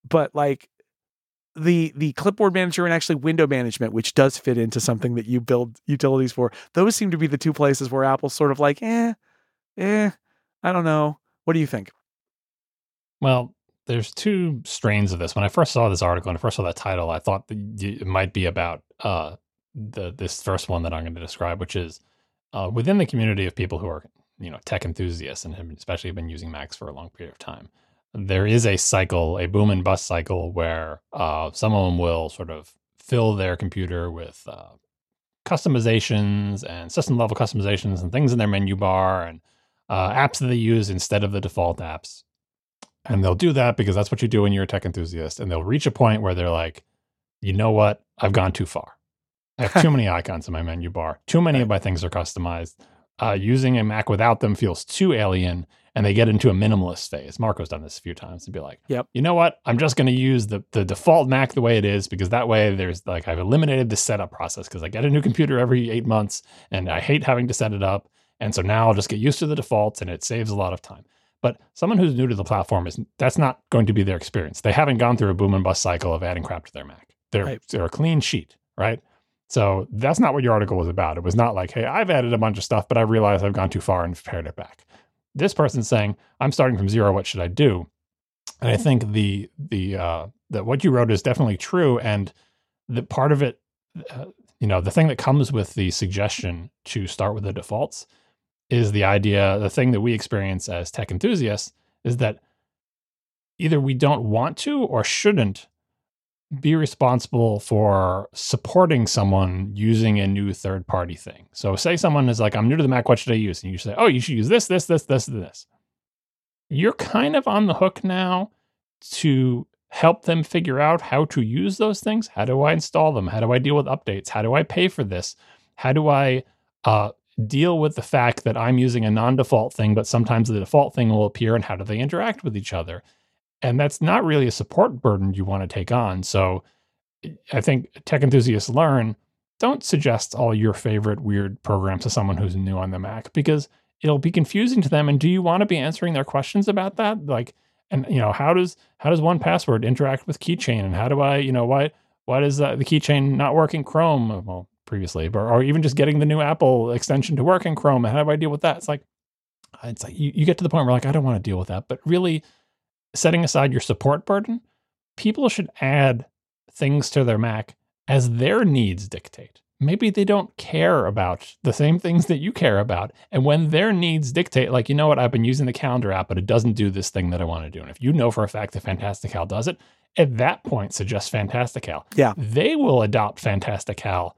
S1: but like the the clipboard manager and actually window management, which does fit into something that you build utilities for. Those seem to be the two places where Apple's sort of like, eh, eh, I don't know. What do you think?
S2: Well, there's two strains of this. When I first saw this article and I first saw that title, I thought it might be about uh, the this first one that I'm going to describe, which is uh, within the community of people who are you know tech enthusiasts and have especially been using Macs for a long period of time there is a cycle, a boom and bust cycle, where uh, some of them will sort of fill their computer with uh, customizations and system level customizations and things in their menu bar and uh, apps that they use instead of the default apps. And they'll do that because that's what you do when you're a tech enthusiast. And they'll reach a point where they're like, you know what? I've gone too far. I have too many icons in my menu bar. Too many of my things are customized. Uh, using a Mac without them feels too alien and they get into a minimalist phase. Marco's done this a few times to be like,
S1: yep.
S2: you know what? I'm just going to use the, the default Mac the way it is because that way there's like, I've eliminated the setup process because I get a new computer every eight months and I hate having to set it up. And so now I'll just get used to the defaults and it saves a lot of time. But someone who's new to the platform is that's not going to be their experience. They haven't gone through a boom and bust cycle of adding crap to their Mac. They're right. they're a clean sheet, right? So that's not what your article was about. It was not like, hey, I've added a bunch of stuff, but I realized I've gone too far and pared it back this person's saying, I'm starting from zero. What should I do? And I think the the uh, that what you wrote is definitely true, and the part of it, uh, you know, the thing that comes with the suggestion to start with the defaults is the idea. The thing that we experience as tech enthusiasts is that either we don't want to or shouldn't be responsible for supporting someone using a new third party thing. So, say someone is like, I'm new to the Mac, what should I use? And you say, Oh, you should use this, this, this, this, this. You're kind of on the hook now to help them figure out how to use those things. How do I install them? How do I deal with updates? How do I pay for this? How do I uh, deal with the fact that I'm using a non default thing, but sometimes the default thing will appear and how do they interact with each other? And that's not really a support burden you want to take on. So I think tech enthusiasts learn don't suggest all your favorite weird programs to someone who's new on the Mac because it'll be confusing to them. And do you want to be answering their questions about that? Like, and you know, how does how does 1Password interact with Keychain? And how do I, you know, why why does uh, the Keychain not work in Chrome? Well, previously, or even just getting the new Apple extension to work in Chrome. How do I deal with that? It's like it's like you, you get to the point where like I don't want to deal with that, but really setting aside your support burden, mm-hmm. people should add things to their Mac as their needs dictate. Maybe they don't care about the same things that you care about. And when their needs dictate, like, you know what, I've been using the calendar app, but it doesn't do this thing that I want to do. And if you know for a fact that Fantastical does it, at that point, suggest Fantastical.
S1: Yeah.
S2: They will adopt Fantastical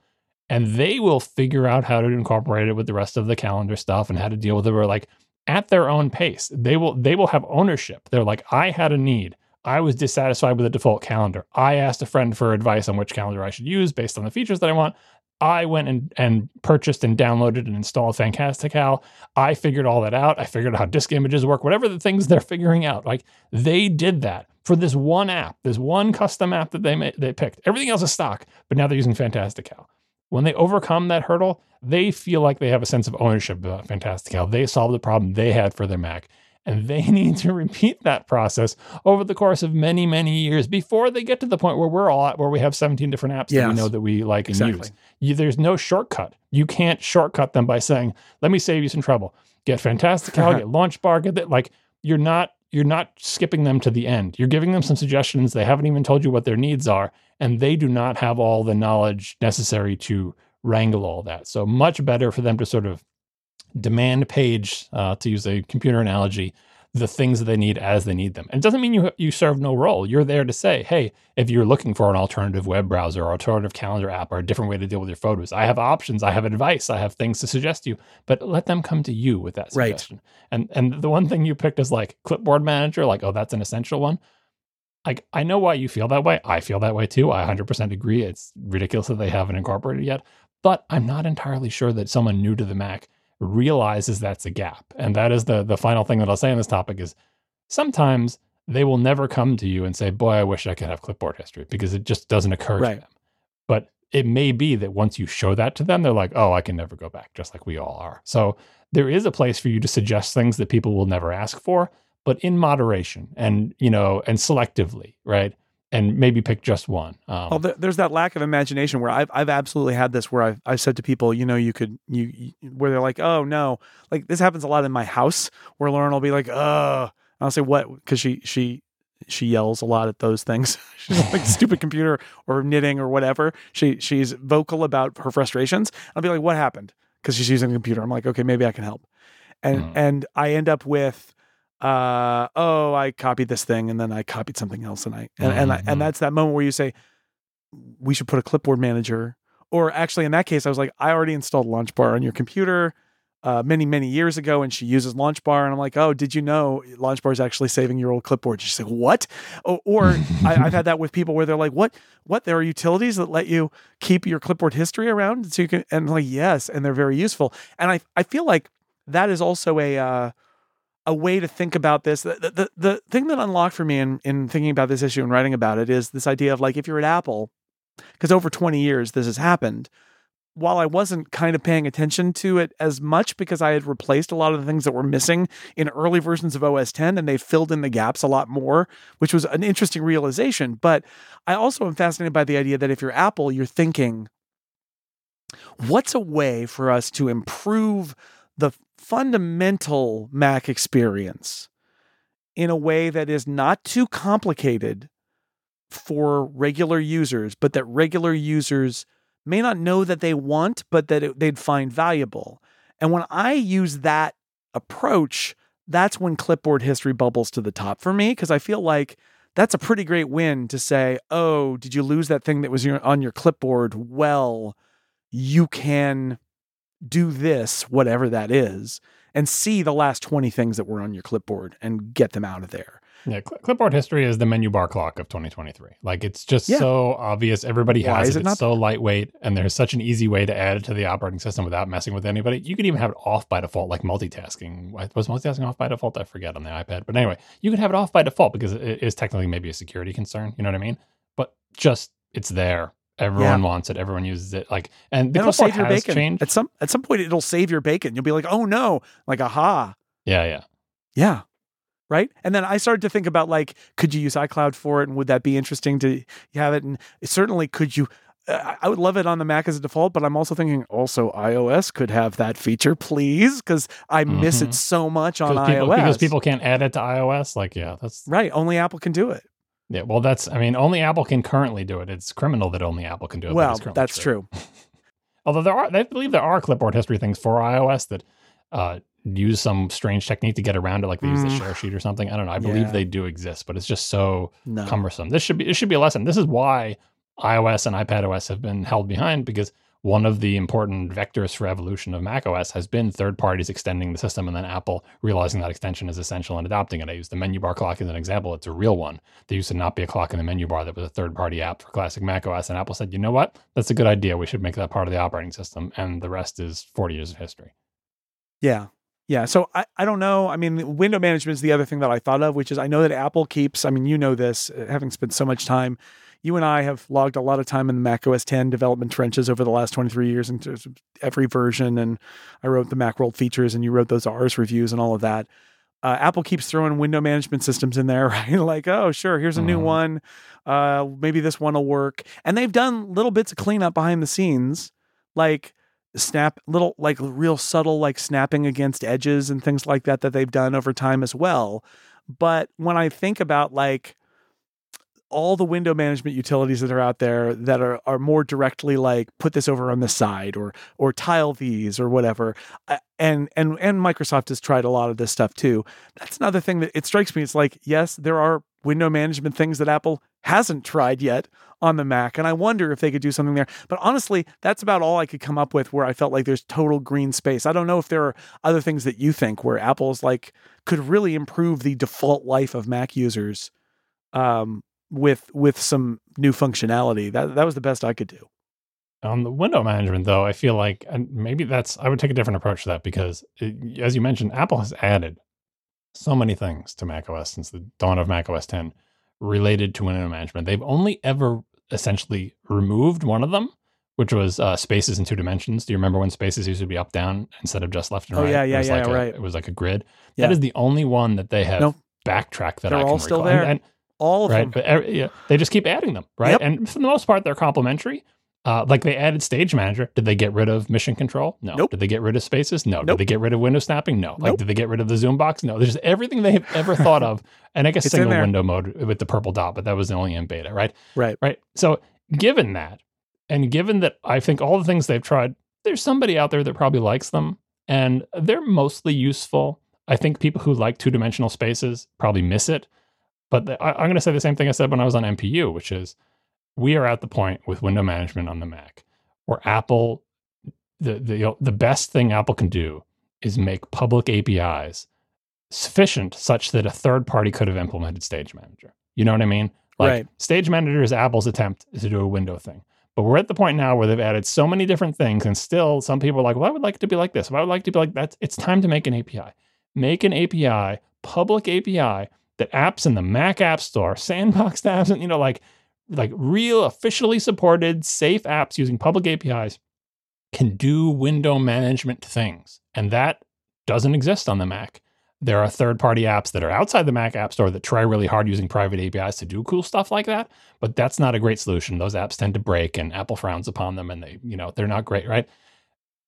S2: and they will figure out how to incorporate it with the rest of the calendar stuff and how to deal with it. Or like, at their own pace. They will they will have ownership. They're like, I had a need. I was dissatisfied with the default calendar. I asked a friend for advice on which calendar I should use based on the features that I want. I went and, and purchased and downloaded and installed Fantastical. I figured all that out. I figured out how disk images work, whatever the things they're figuring out. Like they did that for this one app, this one custom app that they made, they picked. Everything else is stock, but now they're using Fantastical. When they overcome that hurdle, they feel like they have a sense of ownership about Fantastical. They solved the problem they had for their Mac. And they need to repeat that process over the course of many, many years before they get to the point where we're all at, where we have 17 different apps yes. that we know that we like and use. You, there's no shortcut. You can't shortcut them by saying, let me save you some trouble. Get Fantastic Fantastical, get Launch Bar, get that. Like, you're not you're not skipping them to the end. You're giving them some suggestions. They haven't even told you what their needs are, and they do not have all the knowledge necessary to wrangle all that. So much better for them to sort of demand page, uh, to use a computer analogy, the things that they need as they need them. And it doesn't mean you you serve no role. You're there to say, hey, if you're looking for an alternative web browser or alternative calendar app or a different way to deal with your photos, I have options, I have advice, I have things to suggest to you. But let them come to you with that suggestion. Right. And and the one thing you picked is like clipboard manager, like, oh, that's an essential one. Like I know why you feel that way. I feel that way too. I 100% agree. It's ridiculous that they haven't incorporated yet. But I'm not entirely sure that someone new to the Mac realizes that's a gap. And that is the the final thing that I'll say on this topic is sometimes they will never come to you and say, "Boy, I wish I could have clipboard history," because it just doesn't occur right. to them. But it may be that once you show that to them, they're like, "Oh, I can never go back," just like we all are. So there is a place for you to suggest things that people will never ask for, but in moderation and you know and selectively, right? And maybe pick just one.
S1: Um, well, there's that lack of imagination where I've I've absolutely had this where I've I've said to people, you know, you could you, you where they're like, oh no, like this happens a lot in my house where Lauren will be like, oh, I'll say what because she she she yells a lot at those things. she's like stupid computer or knitting or whatever. She she's vocal about her frustrations. I'll be like, what happened? Because she's using the computer. I'm like, okay, maybe I can help. And mm. and I end up with uh, oh, I copied this thing and then I copied something else and I and mm-hmm. and, I, and mm-hmm. that's that moment where you say we should put a clipboard manager. Or actually, in that case, I was like, I already installed LaunchBar on your computer uh, many many years ago, and she uses LaunchBar, and I'm like, oh, did you know LaunchBar is actually saving your old clipboard? She's like, what? or, or I, have had that with people where they're like, what? What? There are utilities that let you keep your clipboard history around, so you can. And I'm like, yes, and they're very useful. And I I feel like that is also a uh, a way to think about this. The, the, the thing that unlocked for me in, in thinking about this issue and writing about it is this idea of like, if you're at Apple, because over 20 years this has happened, while I wasn't kind of paying attention to it as much because I had replaced a lot of the things that were missing in early versions of OS 10 and they filled in the gaps a lot more, which was an interesting realization. But I also am fascinated by the idea that if you're Apple, you're thinking, what's a way for us to improve the fundamental Mac experience in a way that is not too complicated for regular users, but that regular users may not know that they want, but that it, they'd find valuable. And when I use that approach, that's when clipboard history bubbles to the top for me because I feel like that's a pretty great win to say, oh, did you lose that thing that was on your clipboard? Well, you can do this, whatever that is, and see the last 20 things that were on your clipboard and get them out of there.
S2: Yeah, cl- clipboard history is the menu bar clock of 2023. Like it's just yeah. so obvious. Everybody Why has it. it it's so lightweight, and there's such an easy way to add it to the operating system without messing with anybody. You can even have it off by default, like multitasking. Was multitasking off by default? I forget on the iPad. But anyway, you can have it off by default because it is technically maybe a security concern. You know what I mean? But just it's there Everyone yeah. wants it. Everyone uses it. Like, and the it'll save your
S1: bacon.
S2: Changed.
S1: At some at some point, it'll save your bacon. You'll be like, oh no, like aha.
S2: Yeah, yeah,
S1: yeah. Right. And then I started to think about like, could you use iCloud for it, and would that be interesting to have it? And certainly, could you? Uh, I would love it on the Mac as a default, but I'm also thinking also iOS could have that feature, please, because I mm-hmm. miss it mm-hmm. so much on
S2: people,
S1: iOS.
S2: Because people can't add it to iOS. Like, yeah, that's
S1: right. Only Apple can do it.
S2: Yeah, well, that's I mean, only Apple can currently do it. It's criminal that only Apple can do it.
S1: Well, that's true. true.
S2: Although there are, I believe there are clipboard history things for iOS that uh, use some strange technique to get around it, like they use the mm. share sheet or something. I don't know. I believe yeah. they do exist, but it's just so no. cumbersome. This should be it should be a lesson. This is why iOS and iPad OS have been held behind because one of the important vectors for evolution of macOS has been third parties extending the system and then Apple realizing that extension is essential and adopting it. I use the menu bar clock as an example. It's a real one. There used to not be a clock in the menu bar that was a third party app for classic macOS. And Apple said, you know what? That's a good idea. We should make that part of the operating system. And the rest is 40 years of history.
S1: Yeah. Yeah. So I, I don't know. I mean, window management is the other thing that I thought of, which is I know that Apple keeps, I mean, you know this, uh, having spent so much time you and I have logged a lot of time in the Mac OS 10 development trenches over the last 23 years in every version. And I wrote the Macworld features and you wrote those Ars reviews and all of that. Uh, Apple keeps throwing window management systems in there, right? like, oh, sure, here's a mm-hmm. new one. Uh, maybe this one will work. And they've done little bits of cleanup behind the scenes, like snap, little, like real subtle, like snapping against edges and things like that, that they've done over time as well. But when I think about like, all the window management utilities that are out there that are, are more directly like put this over on the side or or tile these or whatever and and and Microsoft has tried a lot of this stuff too. That's another thing that it strikes me it's like yes there are window management things that Apple hasn't tried yet on the Mac and I wonder if they could do something there. But honestly that's about all I could come up with where I felt like there's total green space. I don't know if there are other things that you think where Apple's like could really improve the default life of Mac users um, with with some new functionality. That that was the best I could do.
S2: On the window management, though, I feel like and maybe that's I would take a different approach to that because, it, as you mentioned, Apple has added so many things to macOS since the dawn of macOS 10 related to window management. They've only ever essentially removed one of them, which was uh, spaces in two dimensions. Do you remember when spaces used to be up down instead of just left and
S1: oh,
S2: right?
S1: yeah, yeah, it yeah,
S2: like
S1: a,
S2: right. It was like a grid. Yeah. That is the only one that they have nope. backtracked that
S1: They're
S2: I can
S1: all still
S2: recall.
S1: there.
S2: And, and
S1: all of
S2: right?
S1: them.
S2: But every, yeah, they just keep adding them, right?
S1: Yep.
S2: And for the most part, they're complementary. Uh, like they added Stage Manager. Did they get rid of Mission Control? No.
S1: Nope.
S2: Did they get rid of Spaces? No.
S1: Nope.
S2: Did they get rid of window snapping? No. Like,
S1: Nope.
S2: did they get rid of the Zoom box? No. There's everything they've ever thought of, and I guess
S1: It's
S2: single window mode with the purple dot, but that was the only in beta, right?
S1: Right.
S2: Right. So, given that, and given that I think all the things they've tried, there's somebody out there that probably likes them, and they're mostly useful. I think people who like two dimensional spaces probably miss it. But the, I, I'm going to say the same thing I said when I was on MPU, which is we are at the point with window management on the Mac where Apple, the the you know, the best thing Apple can do is make public APIs sufficient such that a third party could have implemented Stage Manager. You know what I mean? Like
S1: Right.
S2: Stage Manager is Apple's attempt to do a window thing. But we're at the point now where they've added so many different things, and still some people are like, well, I would like it to be like this. Well, I would like it to be like that. It's time to make an API. Make an API, public API that apps in the Mac App Store, sandboxed apps, and you know, like like real officially supported safe apps using public APIs can do window management things. And that doesn't exist on the Mac. There are third party apps that are outside the Mac App Store that try really hard using private APIs to do cool stuff like that. But that's not a great solution. Those apps tend to break and Apple frowns upon them and they, you know, they're not great, right?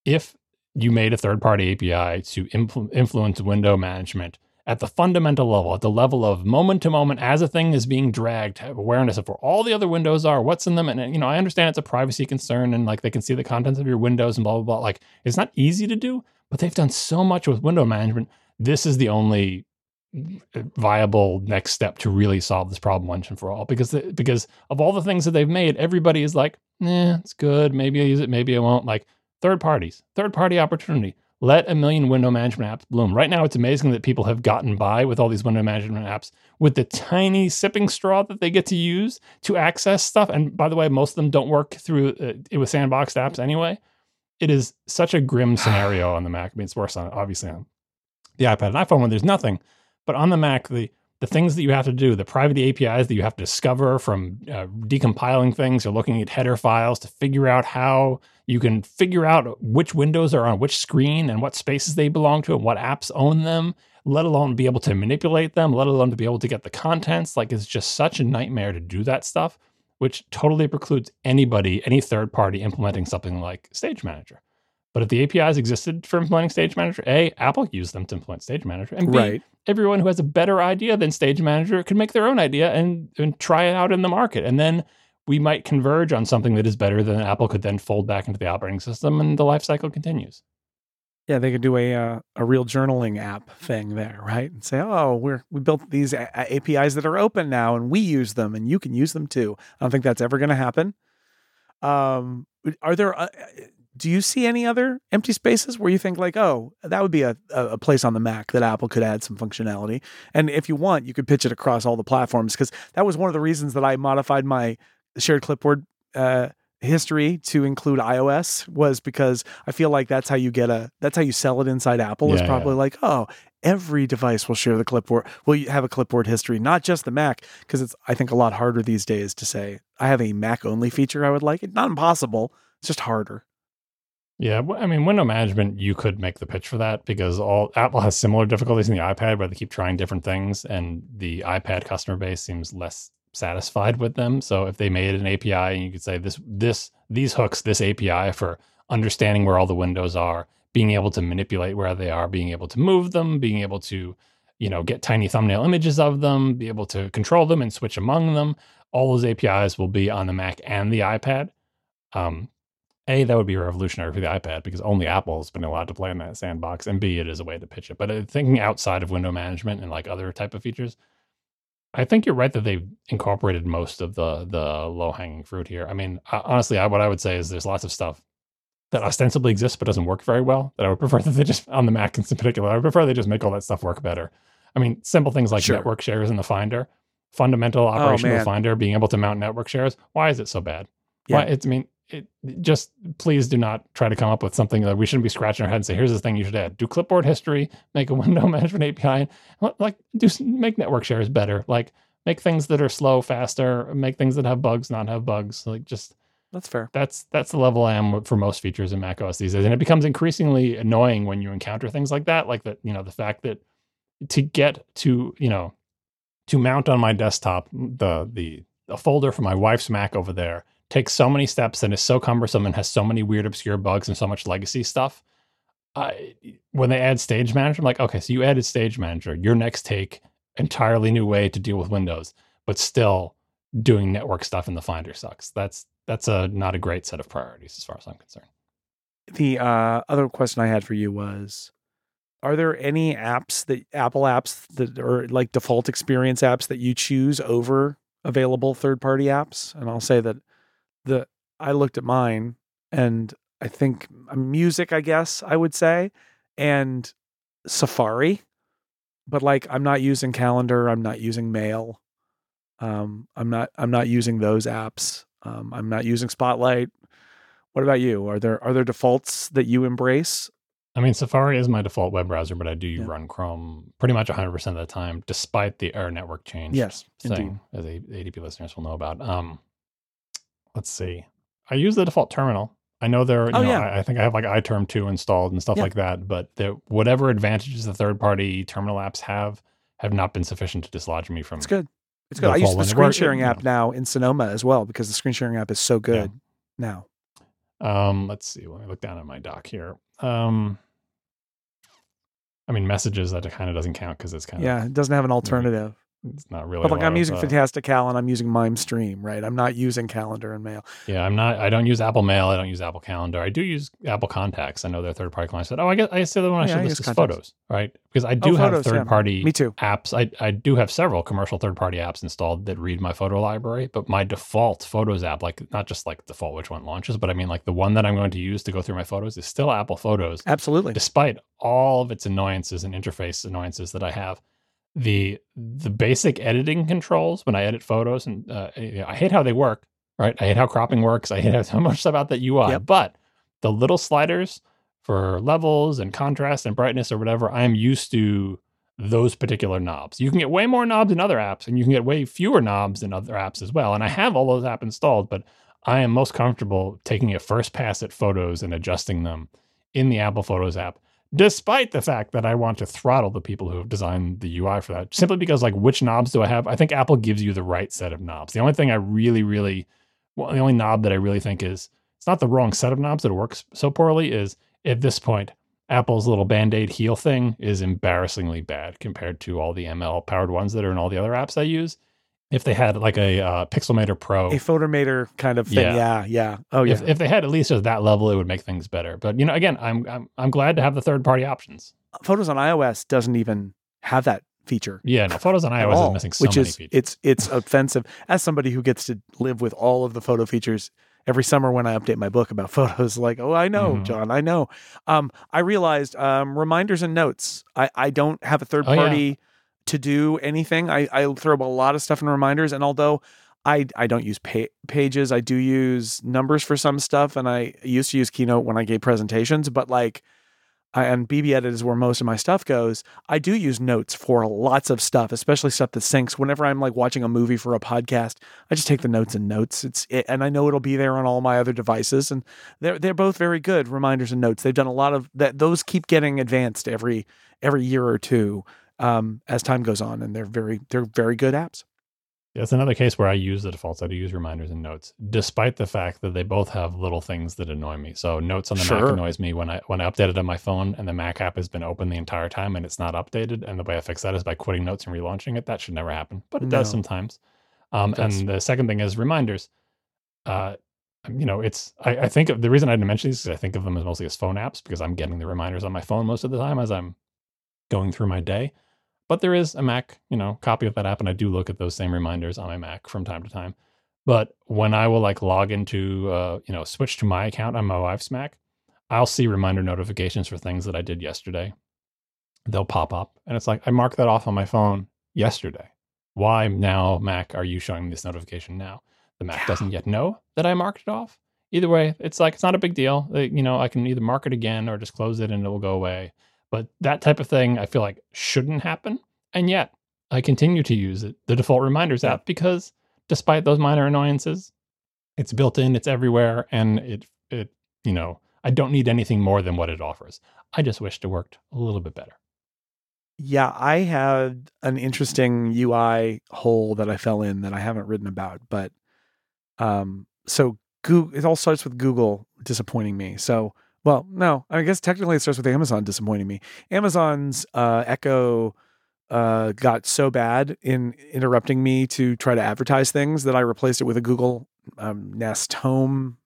S2: If you made a third party API to influ- influence window management at the fundamental level, at the level of moment to moment as a thing is being dragged, awareness of where all the other windows are, what's in them. And, you know, I understand it's a privacy concern and like they can see the contents of your windows and blah, blah, blah. Like it's not easy to do, but they've done so much with window management. This is the only viable next step to really solve this problem once and for all because the, because of all the things that they've made everybody is like nah it's good maybe i use it maybe i won't like third parties third party opportunity let a million window management apps bloom. Right now it's amazing that people have gotten by with all these window management apps with the tiny sipping straw that they get to use to access stuff. And by the way most of them don't work through uh, it with sandboxed apps anyway. It is such a grim scenario on the mac. I mean it's worse on obviously on the ipad and iphone when there's nothing. But on the Mac, the the things that you have to do, the private APIs that you have to discover from uh, decompiling things or looking at header files to figure out how you can figure out which windows are on which screen and what spaces they belong to and what apps own them, let alone be able to manipulate them, let alone to be able to get the contents. Like it's just such a nightmare to do that stuff, which totally precludes anybody, any third party implementing something like Stage Manager. But if the APIs existed for implementing Stage Manager, A, Apple used them to implement Stage Manager, and B,
S1: Right.
S2: everyone who has a better idea than Stage Manager can make their own idea and, and try it out in the market. And then we might converge on something that is better than Apple could then fold back into the operating system and the life cycle continues.
S1: Yeah, they could do a uh, a real journaling app thing there, right? And say, "Oh, we're we built these a- APIs that are open now, and we use them, and you can use them too." I don't think that's ever going to happen. Um, are there? Uh, do you see any other empty spaces where you think like, oh, that would be a, a place on the Mac that Apple could add some functionality? And if you want, you could pitch it across all the platforms because that was one of the reasons that I modified my shared clipboard uh, history to include iOS was because I feel like that's how you get a that's how you sell it inside Apple
S2: Yeah,
S1: is probably
S2: yeah.
S1: like, oh, every device will share the clipboard. Will you have a clipboard history, not just the Mac, because it's I think a lot harder these days to say I have a Mac only feature I would like. it not impossible. It's just harder.
S2: Yeah, I mean, window management, you could make the pitch for that because all Apple has similar difficulties in the iPad where they keep trying different things, and the iPad customer base seems less satisfied with them. So if they made an API and you could say this, this, these hooks, this API for understanding where all the windows are, being able to manipulate where they are, being able to move them, being able to, you know, get tiny thumbnail images of them, be able to control them and switch among them. All those APIs will be on the Mac and the iPad. Um, a, that would be revolutionary for the iPad because only Apple has been allowed to play in that sandbox, and B, it is a way to pitch it. But uh, thinking outside of window management and like other type of features, I think you're right that they've incorporated most of the the low hanging fruit here. I mean, honestly, I, what I would say is there's lots of stuff that ostensibly exists but doesn't work very well. That I would prefer that they just on the Mac in particular, I would prefer they just make all that stuff work better. I mean, simple things like
S1: Sure.
S2: network shares in the Finder, fundamental oh, operation of the Finder, being able to mount network shares. Why is it so bad?
S1: Yeah.
S2: Why, it's, I mean, it, just please do not try to come up with something that we shouldn't be scratching our head and say, here's the thing you should add. Do clipboard history, make a window management API, like do make network shares better. Like make things that are slow faster, make things that have bugs not have bugs. Like just
S1: That's fair.
S2: that's that's the level I am for most features in Mac OS these days, and it becomes increasingly annoying when you encounter things like that, like that you know the fact that to get to you know to mount on my desktop the the a folder for my wife's Mac over there takes so many steps and is so cumbersome and has so many weird obscure bugs and so much legacy stuff. When they add Stage Manager, I'm like, okay, so you added Stage Manager, your next take entirely new way to deal with Windows, but still doing network stuff in the Finder sucks. That's that's a not a great set of priorities as far as I'm concerned.
S1: The uh, other question I had for you was Are there any apps that Apple apps that are like default experience apps that you choose over available third party apps? And I'll say that the I looked at mine and I think music, I guess I would say, and Safari. But like I'm not using calendar, I'm not using mail. Um, I'm not I'm not using those apps. Um, I'm not using Spotlight. What about you? Are there are there defaults that you embrace?
S2: I mean, Safari is my default web browser, but I do
S1: Yeah.
S2: run Chrome pretty much 100% of the time, despite the error network change
S1: Yes, indeed.
S2: thing, as ATP listeners will know about. Um, let's see. I use the default terminal. I know there. You
S1: Oh,
S2: know,
S1: yeah.
S2: I, I think I have like iTerm two installed and stuff
S1: Yeah.
S2: like that. But the, whatever advantages the third party terminal apps have have not been sufficient to dislodge me from.
S1: It's good. It's good. I use the.
S2: It
S1: screen sharing
S2: you
S1: app now in Sonoma as well because the screen sharing app is so good now.
S2: Um, let's see. Let me look down at my doc here. Um, I mean, messages that kind of doesn't count because it's kind of
S1: Yeah, it doesn't have an alternative.
S2: It's not really.
S1: But like I'm
S2: of,
S1: using
S2: uh,
S1: Fantastical and I'm using Mime Stream, right? I'm not using calendar and mail.
S2: Yeah, I'm not. I don't use Apple Mail. I don't use Apple Calendar. I do use Apple Contacts. I know they're third party clients. Said, oh, I guess I guess the other one I
S1: Yeah,
S2: should
S1: I
S2: list
S1: use
S2: is
S1: Contacts.
S2: Photos, right? Because I do have third party
S1: Me too.
S2: apps. I I do have several commercial third party apps installed that read my photo library, but my default Photos app, like not just like default which one launches, but I mean like the one that I'm going to use to go through my photos is still Apple Photos
S1: Absolutely.
S2: despite all of its annoyances and interface annoyances that I have, the the basic editing controls when I edit photos and uh, I hate how they work. Right, I hate how cropping works. I hate how much about that UI.
S1: Yep.
S2: But the little sliders for levels and contrast and brightness or whatever, I am used to those particular knobs. You can get way more knobs in other apps, and you can get way fewer knobs in other apps as well. And I have all those apps installed, but I am most comfortable taking a first pass at photos and adjusting them in the Apple Photos app, despite the fact that I want to throttle the people who have designed the UI for that. Simply because, like, which knobs do I have? I think Apple gives you the right set of knobs. The only thing I really, really, well, the only knob that I really think is it's not the wrong set of knobs that works so poorly is at this point, Apple's little band aid heal thing is embarrassingly bad compared to all the ML powered ones that are in all the other apps I use. If they had like a uh, Pixelmator Pro,
S1: A photomator kind of thing.
S2: Yeah.
S1: Yeah, yeah. Oh yeah.
S2: if, if they had at least at that level, it would make things better. But you know, again, I'm I'm I'm glad to have the third party options.
S1: Photos on iOS doesn't even have that feature.
S2: Yeah, no, photos on iOS
S1: all,
S2: is missing so
S1: which
S2: many
S1: is
S2: features.
S1: it's it's offensive. As somebody who gets to live with all of the photo features every summer when I update my book about photos, like, oh, I know,
S2: Mhm.
S1: John, I know. Um, I realized um, reminders and notes. I, I don't have a third
S2: Oh, yeah.
S1: To do anything. I, I throw a lot of stuff in reminders, and although I I don't use pa- pages, I do use numbers for some stuff, and I used to use Keynote when I gave presentations, but like. I, and BB Edit is where most of my stuff goes. I do use notes for lots of stuff, especially stuff that syncs. Whenever I'm like watching a movie for a podcast, I just take the notes and notes. It's it, and I know it'll be there on all my other devices, and they're they're both very good reminders and notes. They've done a lot of that. Those keep getting advanced every every year or two um, as time goes on, and they're very they're very good apps.
S2: Yeah, it's another case where I use the defaults. I do use reminders and notes, despite the fact that they both have little things that annoy me. So notes on the Mac annoys me when I when I update it on my phone and the Mac app has been open the entire time and it's not updated. And the way I fix that is by quitting notes and relaunching it. That should never happen, but it does sometimes. Um,
S1: does.
S2: and the second thing is reminders. Uh, you know, it's I, I think of, the reason I didn't mention these is I think of them as mostly as phone apps because I'm getting the reminders on my phone most of the time as I'm going through my day. But there is a Mac, you know, copy of that app, and I do look at those same reminders on my Mac from time to time. But when I will like log into, uh, you know, switch to my account on my wife's Mac, I'll see reminder notifications for things that I did yesterday. They'll pop up, and it's like I marked that off on my phone yesterday. Why now, Mac, are you showing me this notification now? The Mac
S1: Yeah.
S2: doesn't yet know that I marked it off. Either way, it's like it's not a big deal. Uh, You know, I can either mark it again or just close it and it will go away. But that type of thing, I feel like shouldn't happen. And yet, I continue to use it, the default reminders app, because despite those minor annoyances, it's built in, it's everywhere, and it, it, you know, I don't need anything more than what it offers. I just wished it worked a little bit better.
S1: Yeah, I had an interesting UI hole that I fell in that I haven't written about, but um, so Google, it all starts with Google disappointing me. So, well, no, I guess technically it starts with Amazon disappointing me. Amazon's uh, Echo uh, got so bad in interrupting me to try to advertise things that I replaced it with a Google um, Nest Home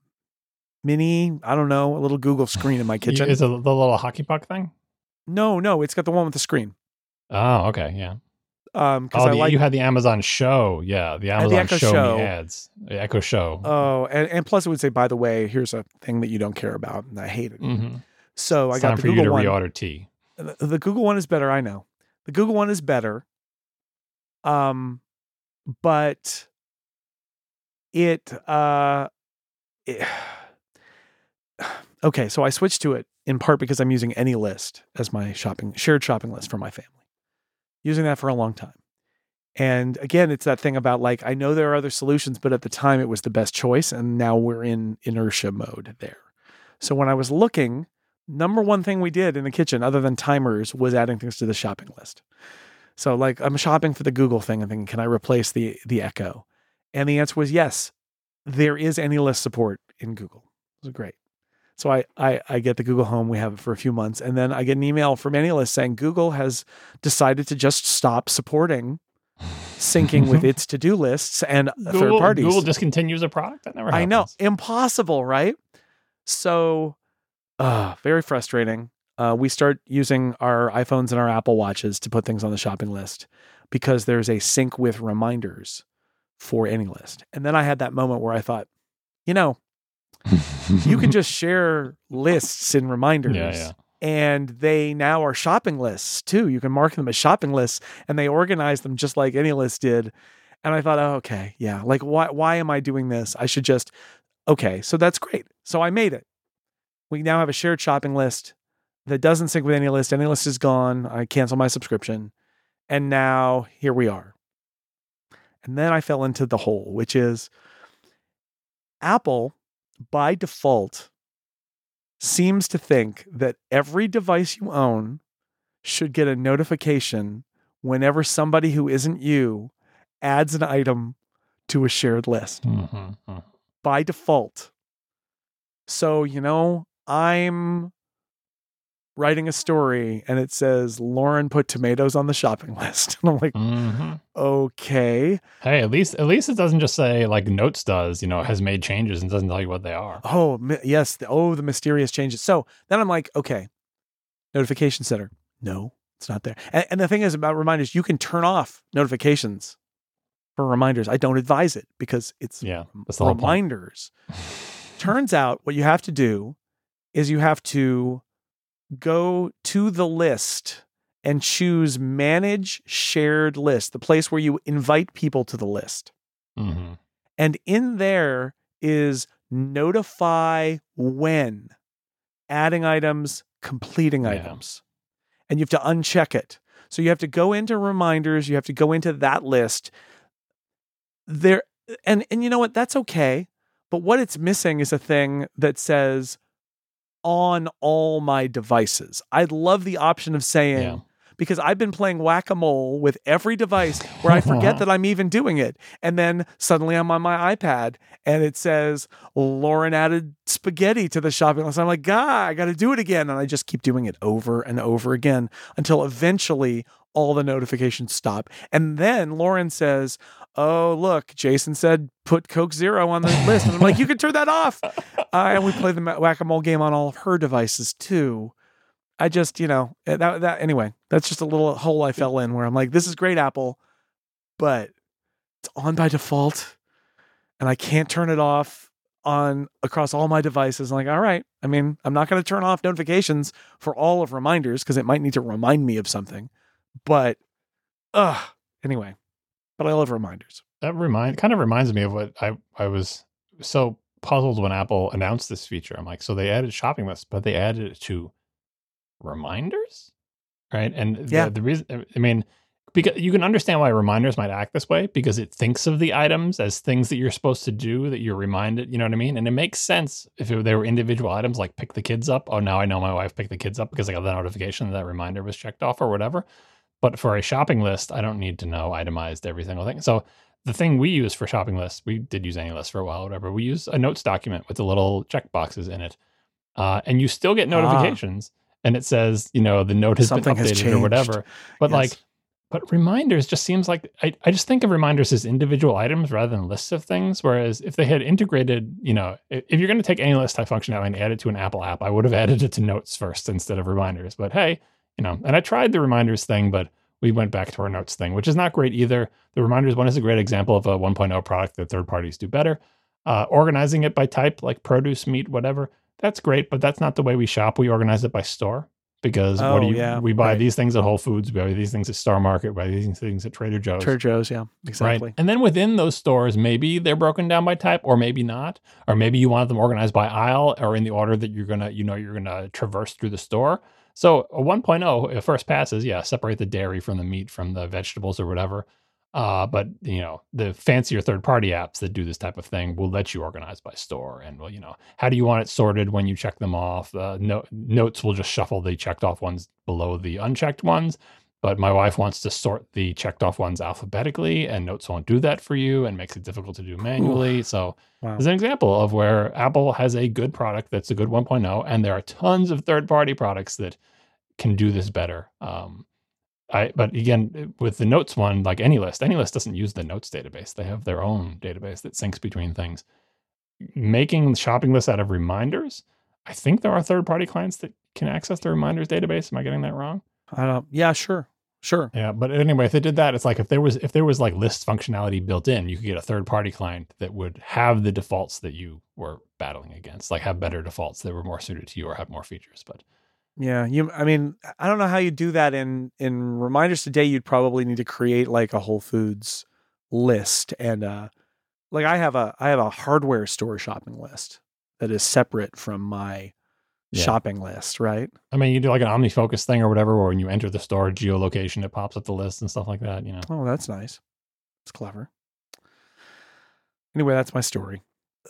S1: Mini. I don't know, a little Google screen in my kitchen.
S2: Is it the little hockey puck thing?
S1: no, no, it's got the one with the screen.
S2: Oh, okay, yeah.
S1: Um, because
S2: Oh,
S1: I like
S2: you had the Amazon Show, yeah, the Amazon
S1: the Echo
S2: Show,
S1: Show.
S2: Ads, the Echo Show.
S1: Oh, and, and plus it would say, by the way, here's a thing that you don't care about, and I hate it.
S2: Mhm.
S1: So I
S2: It's
S1: got
S2: time
S1: the
S2: for
S1: Google
S2: you to
S1: one.
S2: reorder tea.
S1: The, the Google one is better. I know the Google one is better. Um, but it uh, it- okay. So I switched to it in part because I'm using AnyList as my shopping shared shopping list for my family. Using that for a long time. And again, it's that thing about like I know there are other solutions, but at the time it was the best choice, and now we're in inertia mode there. So when I was looking, number one thing we did in the kitchen, other than timers, was adding things to the shopping list. So like I'm shopping for the Google thing and thinking, can I replace the the Echo? And the answer was yes. There is AnyList support in Google. It was great. So I, I I get the Google Home. We have it for a few months, and then I get an email from AnyList saying Google has decided to just stop supporting syncing with its to do lists and third parties.
S2: Google discontinues a product that never. Happens.
S1: I know. Impossible, right? So, uh, very frustrating. Uh, we start using our iPhones and our Apple Watches to put things on the shopping list because there's a sync with reminders for AnyList. And then I had that moment where I thought, you know, you can just share lists and reminders.
S2: Yeah, yeah.
S1: And they now are shopping lists too. You can mark them as shopping lists and they organize them just like AnyList did. And I thought, oh, okay, yeah. Like why why am I doing this? I should just okay, so that's great. So I made it. We now have a shared shopping list that doesn't sync with AnyList. Any list is gone. I cancel my subscription. And now here we are. And then I fell into the hole, which is Apple by default seems to think that every device you own should get a notification whenever somebody who isn't you adds an item to a shared list
S2: Mhm, mhm.
S1: by default. So, you know, I'm writing a story and it says Lauren put tomatoes on the shopping list. And I'm like,
S2: Mhm.
S1: okay.
S2: Hey, at least at least it doesn't just say like Notes does. You know, has made changes and doesn't tell you what they are.
S1: Oh, mi- yes. The, oh, the mysterious changes. So then I'm like, okay, notification center. No, it's not there. And, and the thing is about reminders, you can turn off notifications for reminders. I don't advise it because it's
S2: Yeah, that's the
S1: reminders. Turns out what you have to do is you have to go to the list and choose manage shared list, the place where you invite people to the list.
S2: hmm
S1: And in there is notify when adding items, completing
S2: Yeah.
S1: items. And you have to uncheck it. So you have to go into reminders, you have to go into that list. There and and you know what? That's okay. But what it's missing is a thing that says on all my devices. I'd love the option of saying
S2: Yeah.
S1: because I've been playing whack a mole with every device where I forget that I'm even doing it. And then suddenly I'm on my iPad and it says, Lauren added spaghetti to the shopping list. I'm like, God, I got to do it again. And I just keep doing it over and over again until eventually all the notifications stop. And then Lauren says, Oh, look, Jason said put Coke Zero on the list. And I'm like, You can turn that off. Uh, and we play the whack a mole game on all of her devices too. I just, you know, eh, that that anyway, that's just a little hole I fell in where I'm like, this is great, Apple, but it's on by default, and I can't turn it off on across all my devices. I'm like, all right, I mean, I'm not going to turn off notifications for all of reminders because it might need to remind me of something, but, uh, anyway, but I love reminders.
S2: That remind kind of reminds me of what I I was so puzzled when Apple announced this feature. I'm like, so they added shopping lists, but they added it to reminders, right? And the,
S1: Yeah.
S2: the reason, I mean, because you can understand why reminders might act this way because it thinks of the items as things that you're supposed to do that you're reminded. You know what I mean? And it makes sense if it, they were individual items like pick the kids up. Oh, now I know my wife picked the kids up because I got the notification that, that reminder was checked off or whatever. But for a shopping list, I don't need to know itemized every single thing. So the thing we use for shopping lists, we did use AnyList for a while, whatever. We use a notes document with the little check boxes in it, uh, and you still get
S1: Ah.
S2: notifications, and it says, you know, the note has
S1: Something
S2: been
S1: has
S2: updated or whatever. But
S1: Yes.
S2: like, but reminders just seems like I, I just think of reminders as individual items rather than lists of things. Whereas if they had integrated, you know, i- if you're going to take AnyList type functionality and add it to an Apple app, I would have added it to notes first instead of reminders. But hey, you know, and I tried the reminders thing, but we went back to our notes thing, which is not great either. The reminders one is a great example of a 1.0 product that third parties do better. Uh, organizing it by type, like produce, meat, whatever, that's great, but that's not the way we shop. We organize it by store because what do
S1: Oh,
S2: you?
S1: yeah,
S2: we buy
S1: right.
S2: these things at Whole Foods, we buy these things at Star Market, we buy these things at Trader Joe's.
S1: Trader Joe's, yeah, exactly.
S2: Right. And then within those stores, maybe they're broken down by type or maybe not. Or maybe you want them organized by aisle or in the order that you're gonna, you know, you're gonna traverse through the store. So a 1.0, first passes, yeah, separate the dairy from the meat from the vegetables or whatever. Uh, but you know, the fancier third party apps that do this type of thing will let you organize by store and well, you know, how do you want it sorted when you check them off? Uh, no, notes will just shuffle the checked off ones below the unchecked ones but my wife wants to sort the checked off ones alphabetically and notes won't do that for you and makes it difficult to do manually so
S1: Wow.
S2: there's an example of where apple has a good product that's a good 1.0 and there are tons of third party products that can do this better um, I, but again, with the notes one, like AnyList, AnyList doesn't use the notes database. They have their own database that syncs between things. Making the shopping lists out of reminders, I think there are third party clients that can access the reminders database. Am I getting that wrong?
S1: I don't. Yeah, sure, sure.
S2: Yeah, but anyway, if they did that, it's like if there was if there was like list functionality built in, you could get a third party client that would have the defaults that you were battling against, like have better defaults that were more suited to you or have more features. But
S1: Yeah, you. I mean, I don't know how you do that in in reminders today. You'd probably need to create like a Whole Foods list and uh, like I have a I have a hardware store shopping list that is separate from my
S2: Yeah.
S1: shopping list, right?
S2: I mean, you do like an OmniFocus thing or whatever, where when you enter the store geolocation, it pops up the list and stuff like that. You know,
S1: Oh, that's nice. It's clever. Anyway, that's my story.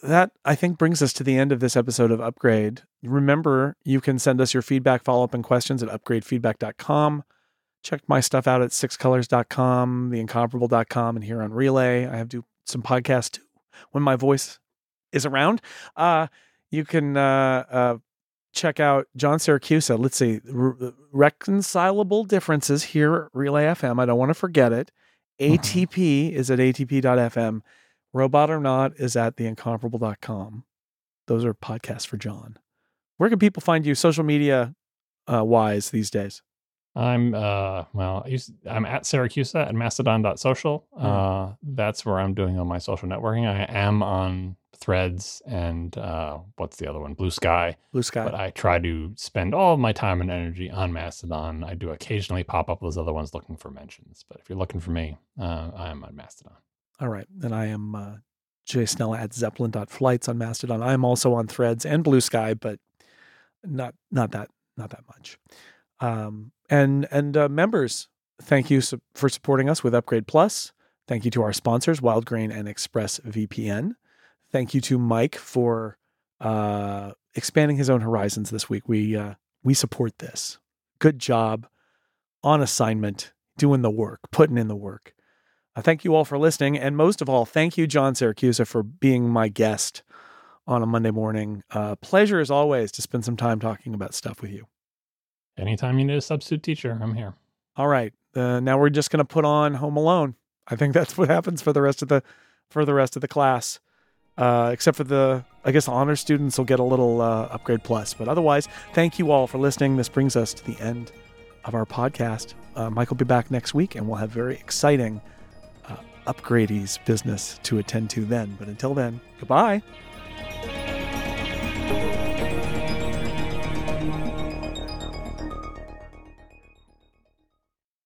S1: That I think brings us to the end of this episode of Upgrade. Remember, you can send us your feedback, follow up, and questions at upgradefeedback.com. Check my stuff out at sixcolors.com, theincomparable.com, and here on Relay. I have do some podcasts too when my voice is around. Uh, you can uh, uh, check out John Siracusa. Let's see, Re- reconcilable differences here at Relay FM. I don't want to forget it. ATP is at atp.fm. Robot or Not is at theincomparable.com. Those are podcasts for John. Where can people find you social media uh, wise these days?
S2: I'm uh well, I used, I'm at Siracusa at mastodon.social.
S1: Hmm.
S2: Uh that's where I'm doing all my social networking. I am on threads and uh what's the other one? Bluesky.
S1: Blue Sky.
S2: But I try to spend all of my time and energy on Mastodon. I do occasionally pop up those other ones looking for mentions. But if you're looking for me, uh, I'm on Mastodon.
S1: All right. And I am uh, Jay Snell at Zeppelin.flights on Mastodon. I am also on Threads and Bluesky, but not not that not that much. Um, and and uh, members, thank you for supporting us with Upgrade Plus. Thank you to our sponsors, Wildgrain and ExpressVPN. Thank you to Mike for uh, expanding his own horizons this week. We uh, we support this. Good job on assignment, doing the work, putting in the work. Uh, thank you all for listening. And most of all, thank you, John Siracusa, for being my guest on a Monday morning. Uh, pleasure as always to spend some time talking about stuff with you.
S2: Anytime you need a substitute teacher, I'm here.
S1: All right. Uh, now we're just going to put on Home Alone. I think that's what happens for the rest of the for the rest of the class. Uh, except for the, I guess, honor students will get a little uh, upgrade plus. But otherwise, thank you all for listening. This brings us to the end of our podcast. Uh, Mike will be back next week, and we'll have very exciting uh, upgrades business to attend to then. But until then, goodbye.